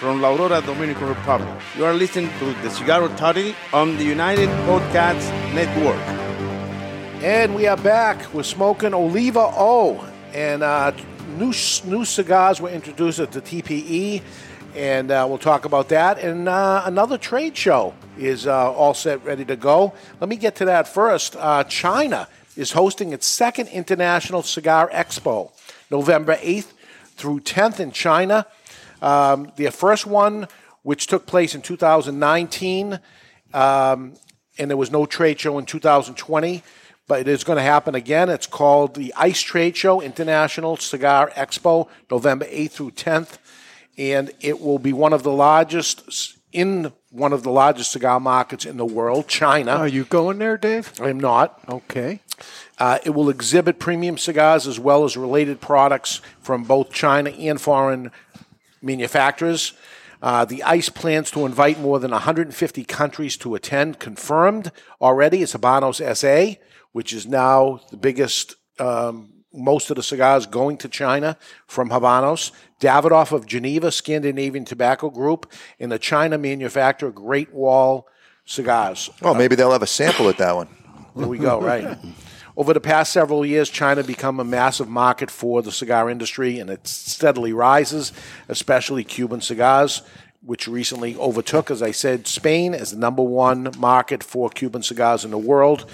from La Aurora, Dominican Republic. You are listening to the Cigar Authority on the United Podcast Network. And we are back. We're smoking Oliva O. And uh, new, new cigars were introduced at the TPE. And uh, we'll talk about that. And uh, another trade show is uh, all set, ready to go. Let me get to that first. Uh, China is hosting its second International Cigar Expo, November 8th through 10th in China. Um, their first one, which took place in 2019, um, and there was no trade show in 2020, but it is going to happen again. It's called the ICE Trade Show, International Cigar Expo, November 8th through 10th, and it will be one of the largest in one of the largest cigar markets in the world, China. Are you going there, Dave? I'm not. Okay. Uh, it will exhibit premium cigars as well as related products from both China and foreign manufacturers. Uh, the ICE plans to invite more than 150 countries to attend. Confirmed already is Habanos SA, which is now the biggest, um, most of the cigars going to China from Habanos. Davidoff of Geneva, Scandinavian Tobacco Group, and the China manufacturer Great Wall Cigars. Oh, maybe they'll have a sample at that one. There we go, right. <laughs> Over the past several years, China become a massive market for the cigar industry, and it steadily rises, especially Cuban cigars, which recently overtook, as I said, Spain as the number one market for Cuban cigars in the world.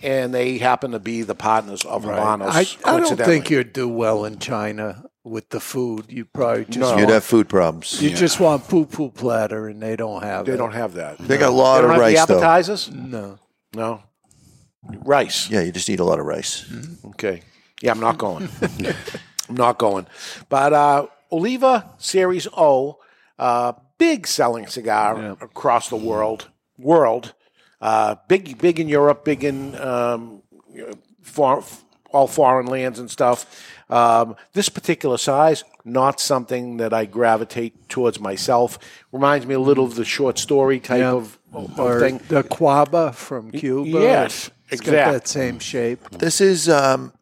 And they happen to be the partners of Habanos. I, I don't think you'd do well in China with the food. You probably just No. You'd have food problems. You just want poo poo platter, and they don't have They it. don't have that. They got a lot They don't of have rice, the though. appetizers? No. No. Rice. Yeah, you just eat a lot of rice. Okay. Yeah, I'm not going. <laughs> I'm not going. But uh, Oliva Series O, uh, big selling cigar across the world. World, uh, big, big in Europe, big in um, far, all foreign lands and stuff. Um, this particular size, not something that I gravitate towards myself. Reminds me a little of the short story type Yeah. of, of or thing. the Cuaba from Cuba. yes, it's exact. got that same shape. This is um,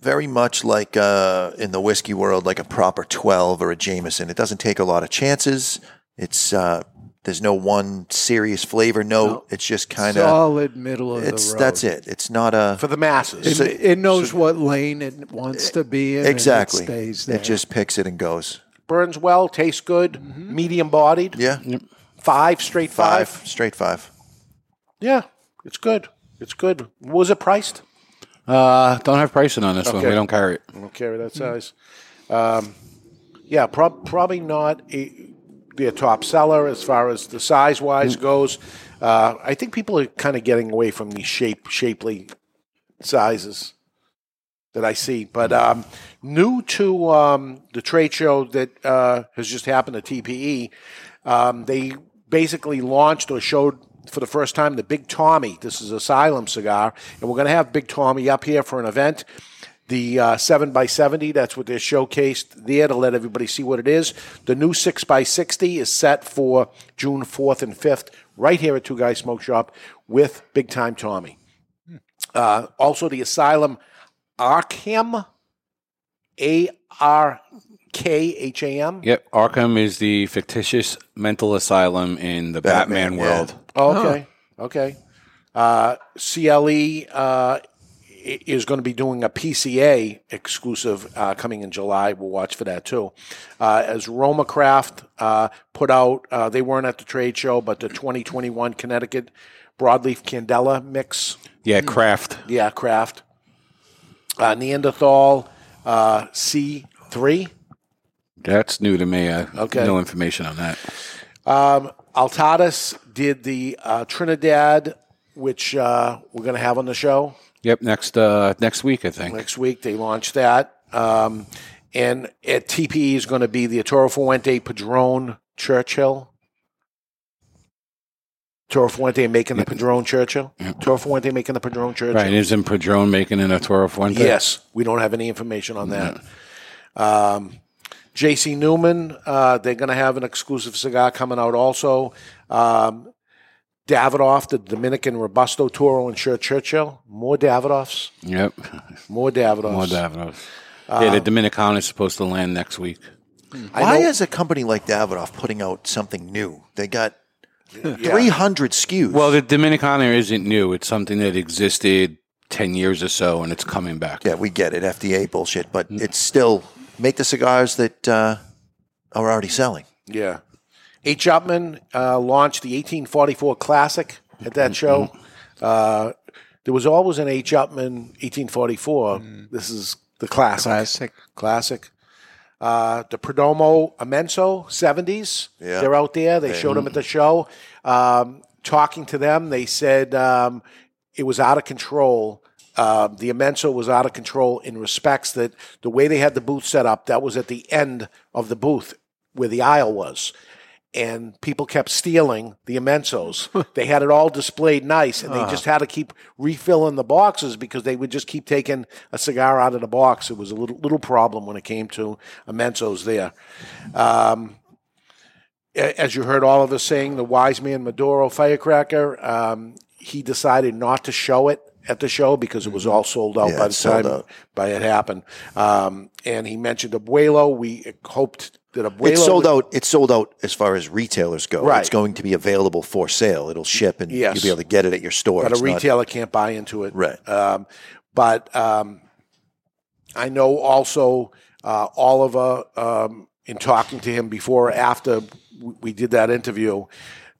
very much like uh, in the whiskey world, like a proper 12 or a Jameson. It doesn't take a lot of chances. It's uh, there's no one serious flavor note. It's just kind of Solid middle of It's the road. that's it. It's not a for the masses. It, it knows what lane it wants to be in. and exactly. it stays there. It just picks it and goes. burns well, tastes good, Mm-hmm. medium bodied. Yeah, Five, straight five. five straight five. Yeah, it's good. It's good. What was it priced? Uh, don't have pricing on this one. Okay. We don't carry it. I don't carry that size. Um, yeah, prob- probably not a, be a top seller as far as the size wise goes. Uh, I think people are kind of getting away from these shape shapely sizes that I see. But um, new to um, the trade show that uh, has just happened at TPE, um, they basically launched or showed for the first time the Big Tommy. This is Asylum cigar, and we're going to have Big Tommy up here for an event. The uh, 7x70, that's what they're showcased there to let everybody see what it is. The new 6x60 is set for June 4th and 5th, right here at Two Guys Smoke Shop with Big Time Tommy. Uh, also, the Asylum Arkham, A R K H A M. Yep, Arkham is the fictitious mental asylum in the Batman, Batman, world. Oh, okay. Okay. Uh, CLE uh, is going to be doing a PCA exclusive uh, coming in July. We'll watch for that too. Uh, as Roma Craft uh, put out, uh, they weren't at the trade show, but the 2021 Connecticut Broadleaf Candela mix. Yeah, Craft. Yeah, Craft. Uh, Neanderthal uh, C3. That's new to me. I Okay. no information on that. Um, Altadis did the uh, Trinidad, which uh, we're going to have on the show Yep, next uh, next week I think. next week. They launched that. Um, and at TPE is going to be the Toro Fuente Padron Churchill. Toro Fuente making the Padron Churchill. Toro Fuente making the Padron Churchill. Right, isn't Padron making an Toro Fuente? Yes, we don't have any information on that. Um, JC Newman, uh, they're going to have an exclusive cigar coming out also. Um, Davidoff, the Dominican Robusto Toro and Shirt Churchill. More Davidoffs. Yep. More Davidoffs. More Davidoff. Uh, yeah, the Dominican is supposed to land next week. Why is a company like Davidoff putting out something new? They got 300 SKUs. Well, the Dominicana isn't new. It's something that existed 10 years or so, and it's coming back. Yeah, we get it, FDA bullshit, but it's still make the cigars that uh, are already selling. Yeah. H. Upmann uh, launched the 1844 Classic at that show. Uh, there was always an H. Upmann 1844. This is the classic. Classic. Classic. Uh, the Perdomo Inmenso 70s. Yeah. They're out there. They Yeah. showed them at the show. Um, talking to them, they said um, it was out of control. Uh, the Inmenso was out of control in respects that the way they had the booth set up, that was at the end of the booth where the aisle was. and people kept stealing the Inmensos. <laughs> they had it all displayed nice, and they Ah. just had to keep refilling the boxes because they would just keep taking a cigar out of the box. It was a little little problem when it came to Inmensos there. Um, as you heard all of us saying, the wise man Maduro firecracker, um, he decided not to show it at the show because it was all sold out Yeah, by the it's sold time out. by it happened. Um, and he mentioned Abuelo. We hoped that Abuelo It's sold would- out. It's sold out as far as retailers go. Right. It's going to be available for sale. It'll ship, and Yes. you'll be able to get it at your store. but It's a not- retailer can't buy into it. Right. Um, but um, I know also uh, Oliver, um, in talking to him before or after w- we did that interview,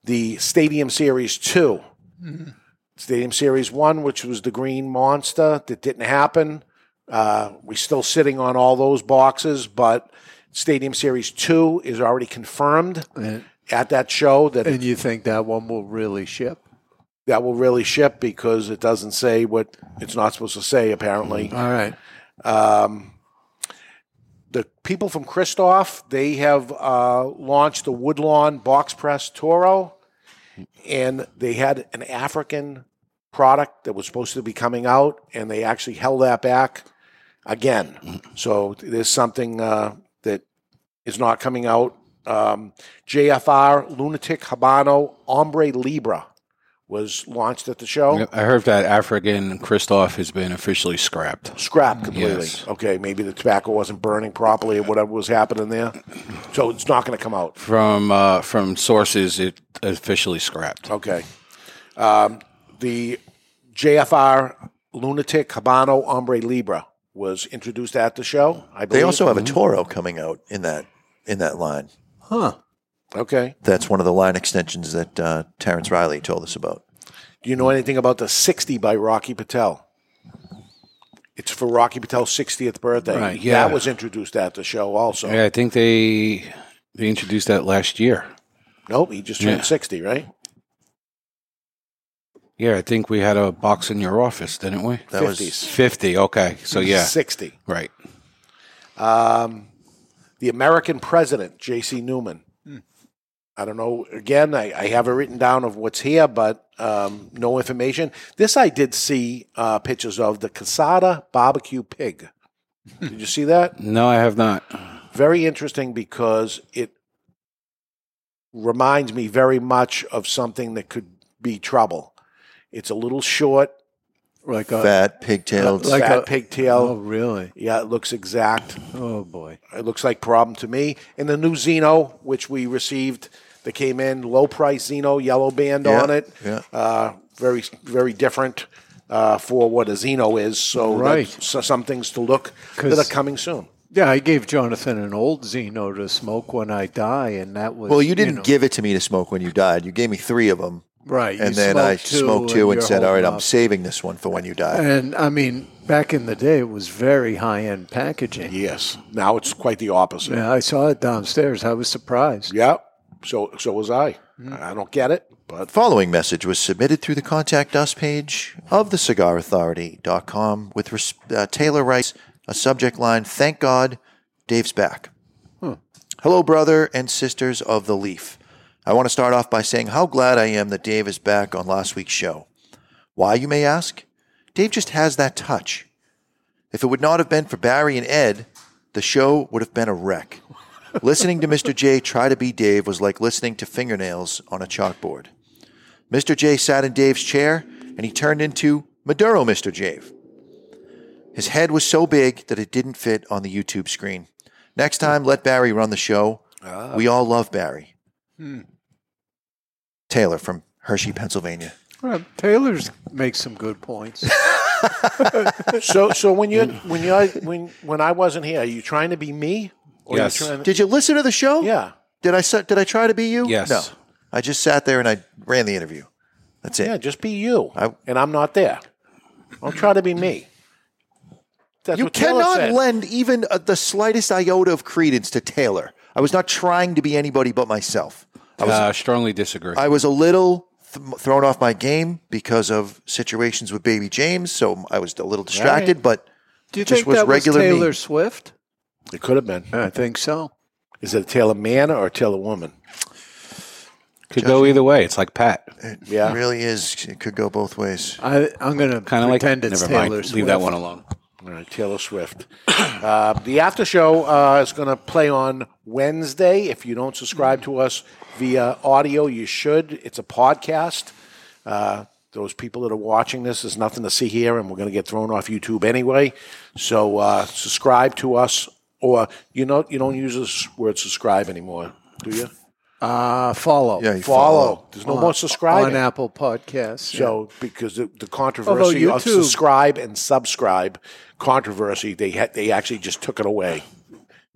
the Stadium Series 2, Stadium Series 1, which was the Green Monster, that didn't happen. Uh, we're still sitting on all those boxes, but Stadium Series 2 is already confirmed And, at that show that and you think that one will really ship? that will really ship because it doesn't say what it's not supposed to say, apparently. All right. Um, the people from Kristoff, they have uh, launched the Woodlawn Box Press Toro, and they had an African product that was supposed to be coming out, and they actually held that back again. So there's something uh, that is not coming out. Um, JFR Lunatic Habano Ombre Libra was launched at the show. I heard that African Kristoff has been officially scrapped. Scrapped completely. Yes. Okay, maybe the tobacco wasn't burning properly or whatever was happening there. So it's not going to come out. From uh, from sources, it officially scrapped. Okay. Um, the JFR Lunatic Habano Hombre Libra was introduced at the show. I believe. They also have a Toro coming out in that in that line. Huh. Okay. That's one of the line extensions that uh, Terence Reilly told us about. Do you know anything about the 60 by Rocky Patel? It's for Rocky Patel's 60th birthday. Right, yeah. That was introduced at the show also. Yeah, I think they they introduced that last year. Nope, he just turned Yeah. 60, right? Yeah, I think we had a box in your office, didn't we? That was- fifty. Okay, so yeah, 60. Right. Um, the American president, J.C. Newman. I don't know. Again, I, I have it written down of what's here, but um, no information. This I did see uh, pictures of the Casada barbecue pig. Did you see that? <laughs> No, I have not. Very interesting because it reminds me very much of something that could be trouble. It's a little short, Like a Fat, pigtailed. like fat a- pigtail. Oh, really? Yeah, it looks exact. Oh boy. It looks like problem to me. And the new Zino, which we received, that came in low price Zino yellow band Yeah, on it. yeah. Uh, very very different uh, for what a Zino is. So Right. so some things to look that are coming soon. Yeah, I gave Jonathan an old Zino to smoke when I die, and that was Well, you didn't know, give it to me to smoke when you died. You gave me three of them. Right, And you then I smoked two smoked two and and said, all right, holding I'm up." saving this one for when you die. And I mean, back in the day, it was very high end packaging. Yes. Now it's quite the opposite. Yeah, I saw it downstairs. I was surprised. Yeah. So so was I. Hmm. I don't get it, but following message was submitted through the contact us page of the cigarauthority.com with res- uh, Taylor writes a subject line, thank God Dave's back. Hello, brother and sisters of the Leaf. I want to start off by saying how glad I am that Dave is back on last week's show. Why, you may ask? Dave just has that touch. If it would not have been for Barry and Ed, the show would have been a wreck. Listening to Mr. J try to be Dave was like listening to fingernails on a chalkboard. Mr. J sat in Dave's chair and he turned into Maduro Mr. J. His head was so big that it didn't fit on the YouTube screen. Next time, let Barry run the show. We all love Barry. Hmm. Taylor from Hershey, Pennsylvania. Well, Taylor's makes some good points. <laughs> so so when you when you when when I wasn't here, are you trying to be me? Or Yes. Are you trying to, Did you listen to the show? Yeah. Did I did I try to be you? Yes. No. I just sat there and I ran the interview. That's it. Yeah, just be you, and I'm not there. Don't try to be me. That's you cannot lend even uh, the slightest iota of credence to Taylor. I was not trying to be anybody but myself. I was, uh, strongly disagree. I was a little th- thrown off my game because of situations with baby James, so I was a little distracted. Right. But Do you just think was that was regular me. Taylor Swift? It could have been. I think so. Is it a tale of man or a tale of woman? Could go either way. It's like Pat. It Yeah. really is. It could go both ways. I, I'm going to Kind of like. pretend it's Never Taylor mind. Swift. Leave that one alone. All right, Taylor Swift. Uh, the after show uh, is going to play on Wednesday. If you don't subscribe to us via audio, you should. It's a podcast. Uh, those people that are watching this, there's nothing to see here, and we're going to get thrown off YouTube anyway. So uh, subscribe to us, or you know, you don't use this word subscribe anymore, do you? Uh, follow. Yeah, you Follow. follow. There's no on, more subscribing. on Apple Podcasts. yeah. So because the, the controversy of subscribe and subscribe controversy, they had they actually just took it away.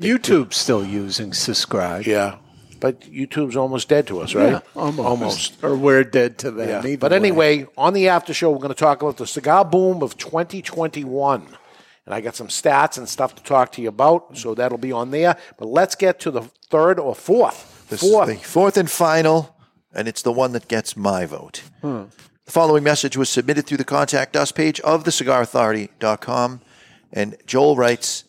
YouTube's still using subscribe. Yeah, but YouTube's almost dead to us, right? Yeah, almost. almost. Or we're dead to them. Yeah. either But way. anyway, on the after show, we're going to talk about the cigar boom of 2021. And I got some stats and stuff to talk to you about, so that'll be on there. But let's get to the third or fourth. This fourth. is the fourth and final, and it's the one that gets my vote. Hmm. The following message was submitted through the contact us page of thecigarauthority.com. And Joel writes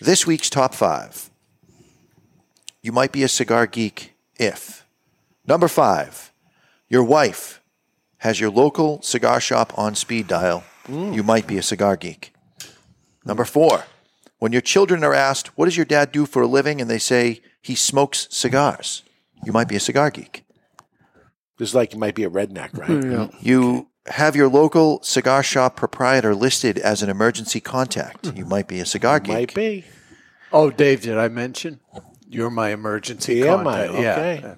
This week's top five. You might be a cigar geek if. Number five, your wife has your local cigar shop on speed dial. You might be a cigar geek. Number four, when your children are asked, What does your dad do for a living? and they say, He smokes cigars. You might be a cigar geek. This is like you might be a redneck, right? Mm-hmm. You have your local cigar shop proprietor listed as an emergency contact. You might be a cigar geek. Might be. Oh, Dave, did I mention? You're my emergency Yeah, contact. my- okay. Yeah.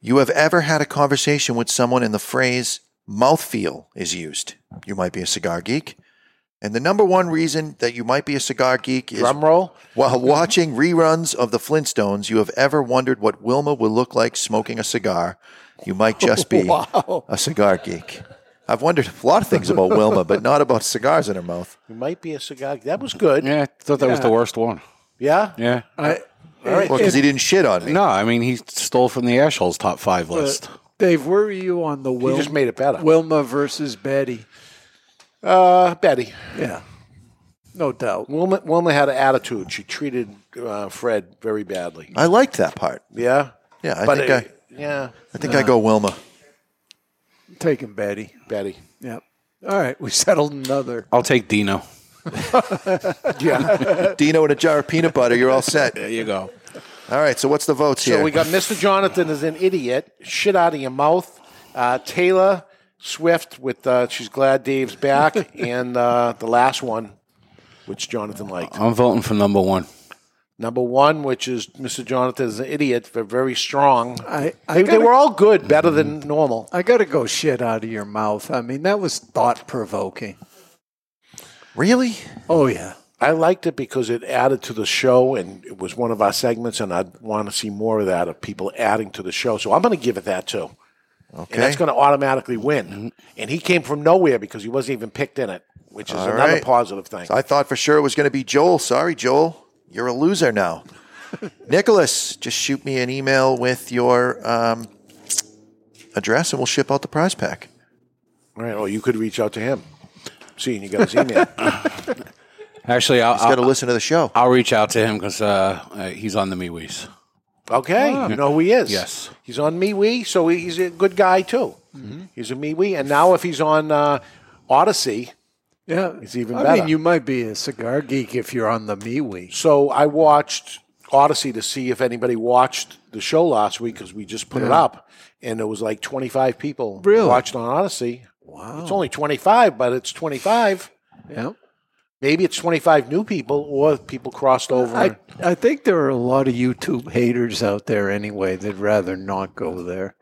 You have ever had a conversation with someone and the phrase mouthfeel is used. You might be a cigar geek. And the number one reason that you might be a cigar geek is Drum roll. while watching reruns of the Flintstones, you have ever wondered what Wilma will look like smoking a cigar. You might just be <laughs> Wow. a cigar geek. I've wondered a lot of things about Wilma, but not about cigars in her mouth. You might be a cigar. That was good. Yeah, I thought that was the worst one. Yeah. Yeah. I, All right. Well, because he didn't shit on me. No, I mean he stole from the Ashholes top five but list. Dave, where are you on the He Wilma, just made it better. Wilma versus Betty? Uh, Betty. Yeah, no doubt. Wilma, Wilma had an attitude. She treated uh, Fred very badly. I liked that part. Yeah. Yeah, I but think it- I, yeah, I think I go Wilma. Taking Betty. Betty. Yep. All right, we <laughs> settled another. I'll take Dino. <laughs> Yeah. <laughs> Dino and a jar of peanut butter. You're all set. There you go. All right. So what's the votes here? so we got Mr. Jonathan is an idiot. Shit out of your mouth. Uh, Taylor Swift with uh, she's glad Dave's back, <laughs> and uh, the last one, which Jonathan liked. I'm voting for number one. Number one, which is Mr. Jonathan is an idiot. They're very strong. I, I They, they gotta- were all good, better than normal. I got to go shit out of your mouth. I mean, that was thought provoking. really? Oh yeah. I liked it because it added to the show, and it was one of our segments, and I'd want to see more of that of people adding to the show. So I'm going to give it that too. Okay. And that's going to automatically win. And he came from nowhere because he wasn't even picked in it, which is All another right. positive thing. So I thought for sure it was going to be Joel. Sorry, Joel. You're a loser now. <laughs> Nicholas, just shoot me an email with your um, address and we'll ship out the prize pack. All right. Or you could reach out to him. Seeing you got his email. <laughs> Actually, I'll, He's got to listen to the show. I'll reach out to him because uh, uh, he's on the MeWe's. Okay. You know who he is. Yes. He's on MeWe, so he's a good guy too. He's a MeWe. And now if he's on uh, Odysee, Yeah. It's even I better. mean, you might be a cigar geek if you're on the MeWe. So I watched Odysee to see if anybody watched the show last week because we just put it up, and there was like 25 people Really? watched on Odysee. Wow. It's only 25, but it's 25. Yeah. Maybe it's 25 new people, or people crossed over. I, I think there are a lot of YouTube haters out there anyway that'd rather not go there.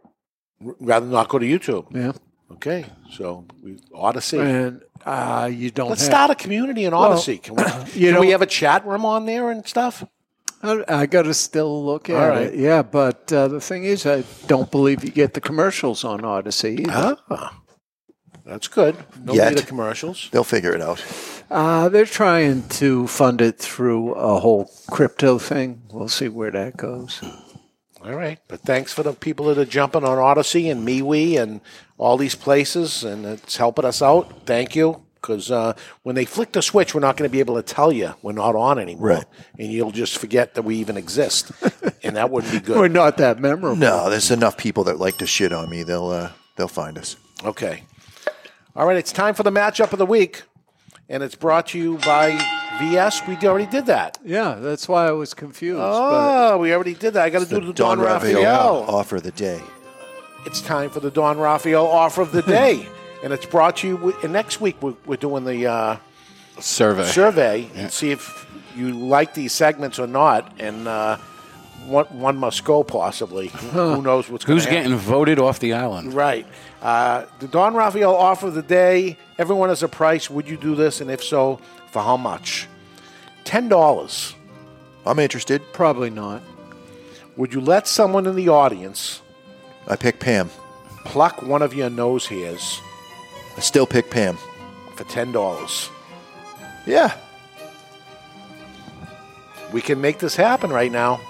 r- rather not go to YouTube. Yeah. Okay, so we Odysee. And uh, you don't Let's have- start a community in Well, Odysee. Can we? <coughs> you can know- we have a chat room on there and stuff? I, I got to still look at right. it. Yeah, but uh, the thing is, I don't believe you get the commercials on Odysee. Either. Ah, that's good. No Yet. need of commercials. They'll figure it out. Uh, they're trying to fund it through a whole crypto thing. We'll see where that goes. All right, but thanks for the people that are jumping on Odysee and MeWe and all these places, and it's helping us out. Thank you, because uh, when they flick the switch, we're not going to be able to tell you we're not on anymore, Right. and you'll just forget that we even exist. and <laughs> and that wouldn't be good. We're not that memorable. No, there's enough people that like to shit on me. They'll uh, they'll find us. Okay. All right, it's time for the matchup of the week, and it's brought to you by VS. We already did that. Yeah, that's why I was confused. Oh, we already did that. I got to do the Don, Don Raphael. Raphael offer of the day. It's time for the Don Raphael offer of the <laughs> day, and it's brought to you. And next week we're, we're doing the uh, Survey. survey and see if you like these segments or not, and uh, one one must go possibly. Who knows what's going Who's to happen? getting voted off the island? Right. Uh, the Don Raphael offer of the day. Everyone has a price. Would you do this? And if so, for how much? Ten dollars. I'm interested. Probably not. Would you let someone in the audience I pick Pam. pluck one of your nose hairs I still pick Pam. for ten dollars? Yeah. We can make this happen right now.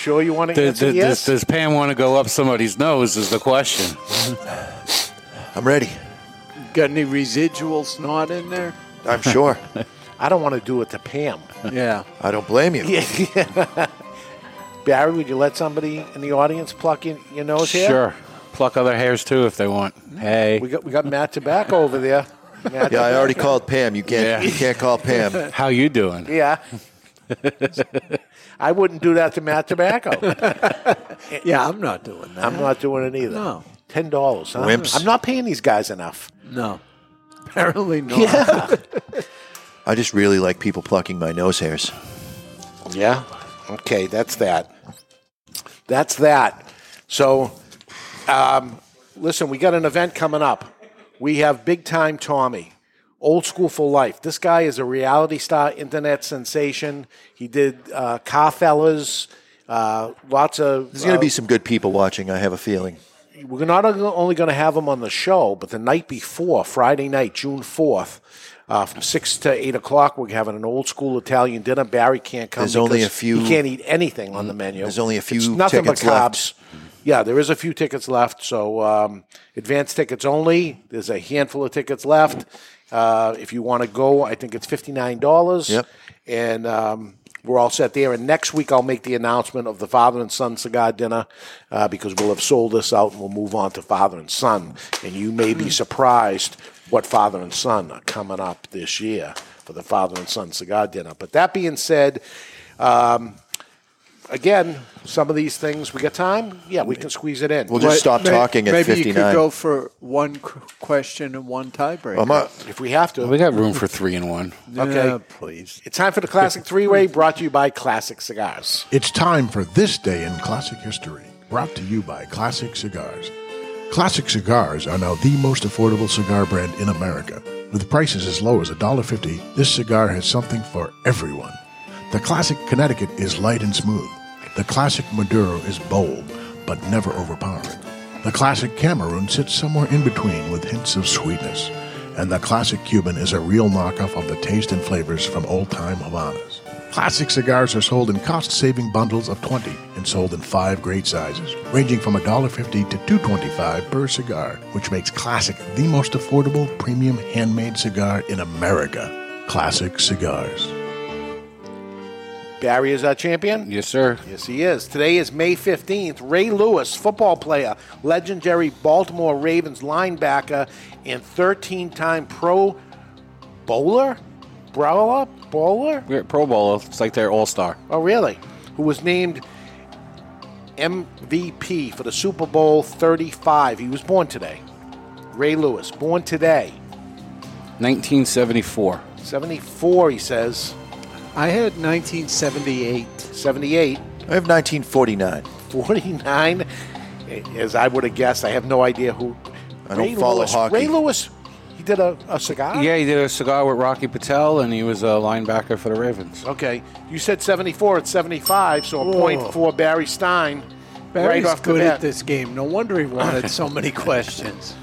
You sure you want to Does, answer does, yes? does Pam want to go up somebody's nose? Is the question. <laughs> I'm ready. Got any residual snot in there? I'm sure. <laughs> I don't want to do it to Pam. Yeah. I don't blame you. <laughs> Yeah. Barry, would you let somebody in the audience pluck in your nose hair? Sure. Pluck other hairs too if they want. Hey. We got we got Matt Tobacco over there. Matt Yeah, I already called Pam. You can't. Yeah. You can't call Pam. How you doing? Yeah. I wouldn't do that to Matt Tobacco. <laughs> Yeah, I'm not doing that. I'm not doing it either. No. Ten dollars, huh? Wimps. I'm not paying these guys enough. No. Apparently not. Yeah. I just really like people plucking my nose hairs. Yeah. Okay, that's that. That's that. So, um, listen, we got an event coming up. We have Big Time Tommy, Old School for Life. This guy is a reality star, internet sensation. He did uh, Car Fellas, uh, lots of. There's going to uh, be some good people watching. I have a feeling. we're not only going to have him on the show, but the night before, Friday night, June 4th, uh, from 6 to 8 o'clock, we're having an old school Italian dinner. Barry can't come There's only a few- He can't eat anything on the menu. There's only a few It's nothing but carbs. Yeah, there is a few tickets left. So um, advance tickets only. There's a handful of tickets left. Uh, if you want to go, I think it's $59. Yep. And um, we're all set there. And next week, I'll make the announcement of the father and son cigar dinner uh, because we'll have sold this out and we'll move on to father and son. And you may be surprised what father and son are coming up this year for the father and son cigar dinner. But that being said, um, again, some of these things we got time. Yeah, we can squeeze it in. We'll just stop May- talking at Maybe you could go for one qu- question and one tiebreaker. I'm not- if we have to. We got room for three and one. Okay. Yeah, please. It's time for the classic three-way, brought to you by Classic Cigars. It's time for This Day in Classic History, brought to you by Classic Cigars. Classic Cigars are now the most affordable cigar brand in America. With prices as low as $1.50, this cigar has something for everyone. The Classic Connecticut is light and smooth. The Classic Maduro is bold, but never overpowering. The Classic Cameroon sits somewhere in between with hints of sweetness. And the Classic Cuban is a real knockoff of the taste and flavors from old time Havanas. Classic cigars are sold in cost saving bundles of 20 and sold in five great sizes, ranging from $1.50 to $2.25 per cigar, which makes Classic the most affordable premium handmade cigar in America. Classic Cigars. Barry is our champion. Yes, sir. Yes, he is. Today is May 15th. Ray Lewis, football player, legendary Baltimore Ravens linebacker, and 13 time Pro Bowler? Brawler? Bowler? At Pro Bowl. It's like their all star. Oh, really? Who was named MVP for the Super Bowl 35. He was born today. Ray Lewis, born today. 1974. 74, he says. I had 1978. 78. I have 1949. 49, as I would have guessed. I have no idea who. I don't Ray follow Lewis. hockey. Ray Lewis, he did a, a cigar? Yeah, he did a cigar with Rocky Patel, and he was a linebacker for the Ravens. Okay. You said 74, it's 75, so a Whoa. point for Barry Stein. Barry's right off the good bat. at this game. No wonder he wanted so many <laughs> questions.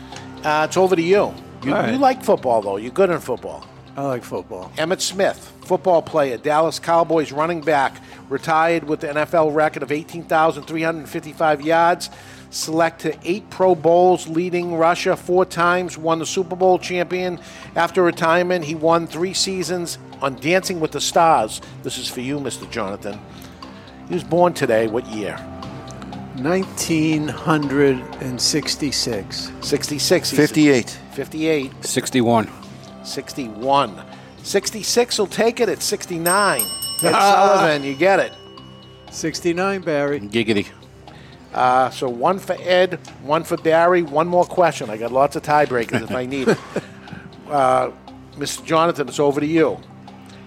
Uh, it's over to you. You, All right. you like football, though. You're good in football. I like football. Emmitt Smith, football player, Dallas Cowboys running back, retired with the NFL record of 18,355 yards, select to eight Pro Bowls, leading Russia four times, won the Super Bowl champion. After retirement, he won three seasons on Dancing with the Stars. This is for you, Mr. Jonathan. He was born today. What year? 1966. 66. he's- 58. 58. 61. 61. 66 will take it at 69. Ed Ah. Sullivan, you get it. 69, Barry. Giggity. Uh, so one for Ed, one for Barry. One more question. I got lots of tiebreakers if I need it. <laughs> Uh, Mr. Jonathan, it's over to you.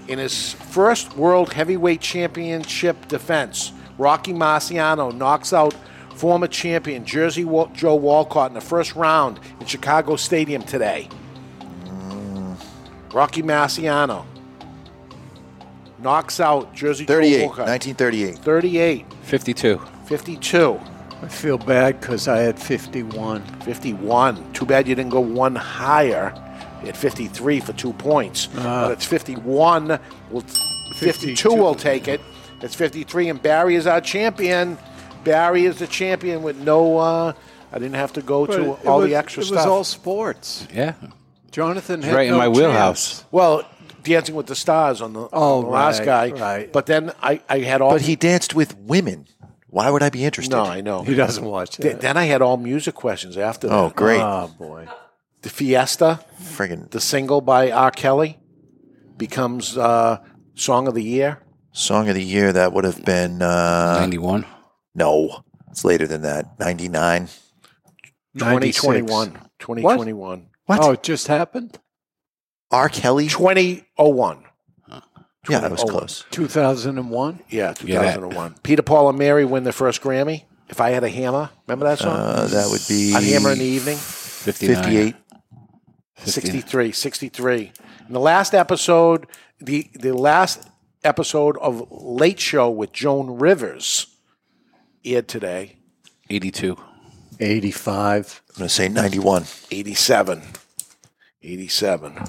In his first World Heavyweight Championship defense, Rocky Marciano knocks out former champion Jersey Joe Walcott in the first round in Chicago Stadium today. Rocky Marciano knocks out Jersey 38, Joe Walcott. 1938. 38. 52. 52. I feel bad because I had 51. 51. Too bad you didn't go one higher at 53 for two points. Ah. but it's 51. Well, 52 will take it. It's 53, and Barry is our champion. Barry is the champion with no. Uh, I didn't have to go But to it all was- the extra it stuff. was all sports. Yeah. Jonathan It's had right in my chance. wheelhouse. Well, Dancing with the Stars on the, Oh, on the last right, guy. right. But then I, I had all. But he danced with women. Why would I be interested? No, I know. He doesn't watch Th- that. Then I had all music questions after that. Oh, great. Oh, boy. The Fiesta, Friggin' the single by R. Kelly, becomes uh, Song of the Year. song of the year, that would have been. Uh, 91. no, it's later than that. 99. 2021. 2021. What? Oh, it just happened? R. Kelly? 2001. Yeah, that was close. 2001? Yeah, Yeah, 2001. Peter, Paul, and Mary win their first Grammy. If I had a hammer, remember that song? Uh, that would be. a hammer in the evening. 59. 58. 63, 63. In the last episode, the the last episode of Late Show with Joan Rivers aired today. 82. 85. I'm going to say 91. 87. 87.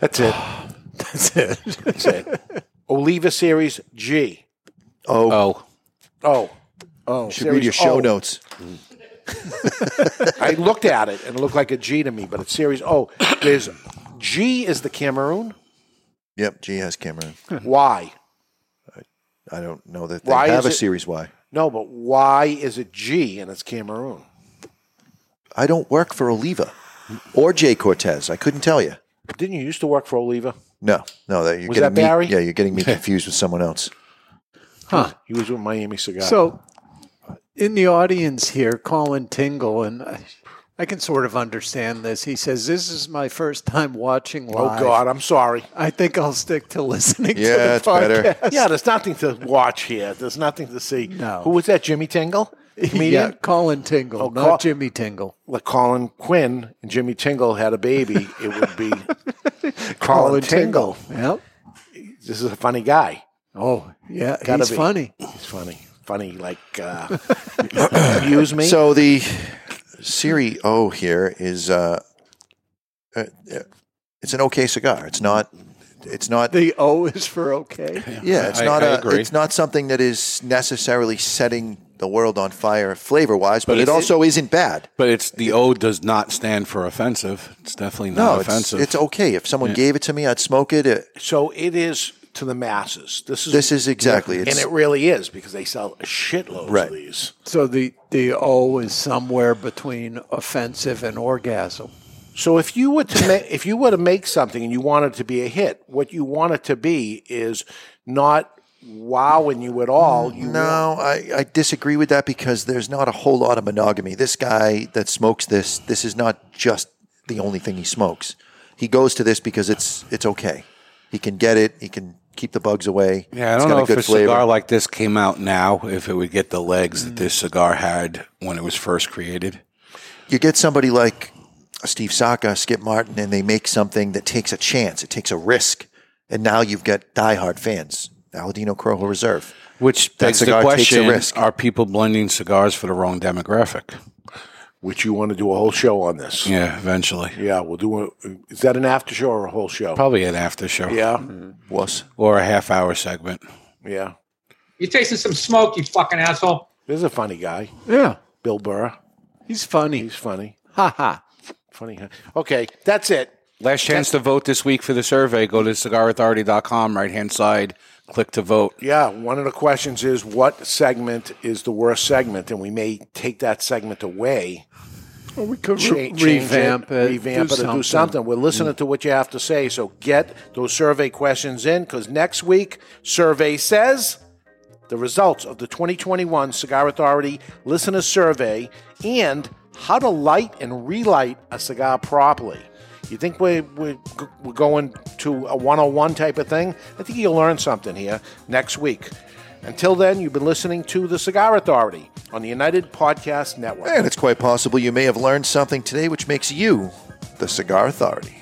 That's it. <sighs> That's it. That's it. Oliva Series G. Oh, Oh. Oh. Oh. you should read your Series show O. notes. I looked at it and it looked like a G to me, but it's Series O. There's G is the Cameroon. Yep, G has Cameroon. Why? I don't know that they Why have is a it- Series Y. No, but why is it G and it's Cameroon? I don't work for Oliva or J. Cortes. I couldn't tell you. Didn't you used to work for Oliva? No, no, that you're Was getting that me. Barry? Yeah, you're getting me <laughs> confused with someone else. Huh. He was with Miami Cigar. So, in the audience here, Colin Tingle, and I, I can sort of understand this. He says, This is my first time watching oh live. God, I'm sorry. I think I'll stick to listening to Yeah, the it's better. podcast. Yeah, there's nothing to watch here. There's nothing to see. No. Who was that? Jimmy Tingle? Yeah, Comedian? Colin Tingle, Oh, not Col- Jimmy Tingle. Like Colin Quinn and Jimmy Tingle had a baby, it would be <laughs> Colin, Tingle. Yep. This is a funny guy. Oh, yeah, Gotta he's be. funny. He's funny. Funny, like, uh, <laughs> use me. So the Serie O here is uh, uh, it's an okay cigar. It's not. It's not. The O is for okay. Yeah, it's I- not I a. agree. It's not something that is necessarily setting the world on fire flavor wise, but, But it also isn't bad. But it's the O does not stand for offensive. It's definitely No, not it's, offensive. it's okay. If someone Yeah. gave it to me, I'd smoke it. It- so it is to the masses. This is This is exactly. and It's, it really is because they sell a shitload Right. of these. So the, the O is somewhere between offensive and orgasm. So if you were to make if you were to make something and you want it to be a hit, what you want it to be is not wowing you at all. You No, I, I disagree with that because there's not a whole lot of monogamy. This guy that smokes this, this is not just the only thing he smokes. He goes to this because it's it's okay. He can get it. He can keep the bugs away. yeah, I It's don't got know a if a flavor. cigar like this came out now, if it would get the legs that this mm. cigar had when it was first created. you get somebody like Steve Saka, Skip Martin, and they make something that takes a chance. It takes a risk, and now you've got diehard fans. Aladino Corojo Reserve. Which That begs the cigar takes a question: risk. Are people blending cigars for the wrong demographic? which you want to do a whole show on this. Yeah, eventually. Yeah, we'll do a. Is that an after show or a whole show? Probably an after show. Yeah, mm-hmm. Was Or a half hour segment. yeah. You're tasting some smoke, you fucking asshole. This is a funny guy, Yeah, Bill Burr. he's funny. He's funny. Ha ha. Funny. Huh? Okay, that's it. Last chance to vote this week for the survey. Go to cigarauthority.com, right hand side, click to vote. Yeah, one of the questions is what segment is the worst segment, and we may take that segment away. Well, we could Cha- re- change revamp it, revamp do it, or do something. something. We're listening mm. to what you have to say, so get those survey questions in because next week, survey says the results of the 2021 Cigar Authority Listener Survey and how to light and relight a cigar properly. You think we're, we're, we're going to a 101 type of thing? I think you'll learn something here next week. Until then, you've been listening to The Cigar Authority on the United Podcast Network. And it's quite possible you may have learned something today which makes you the Cigar Authority.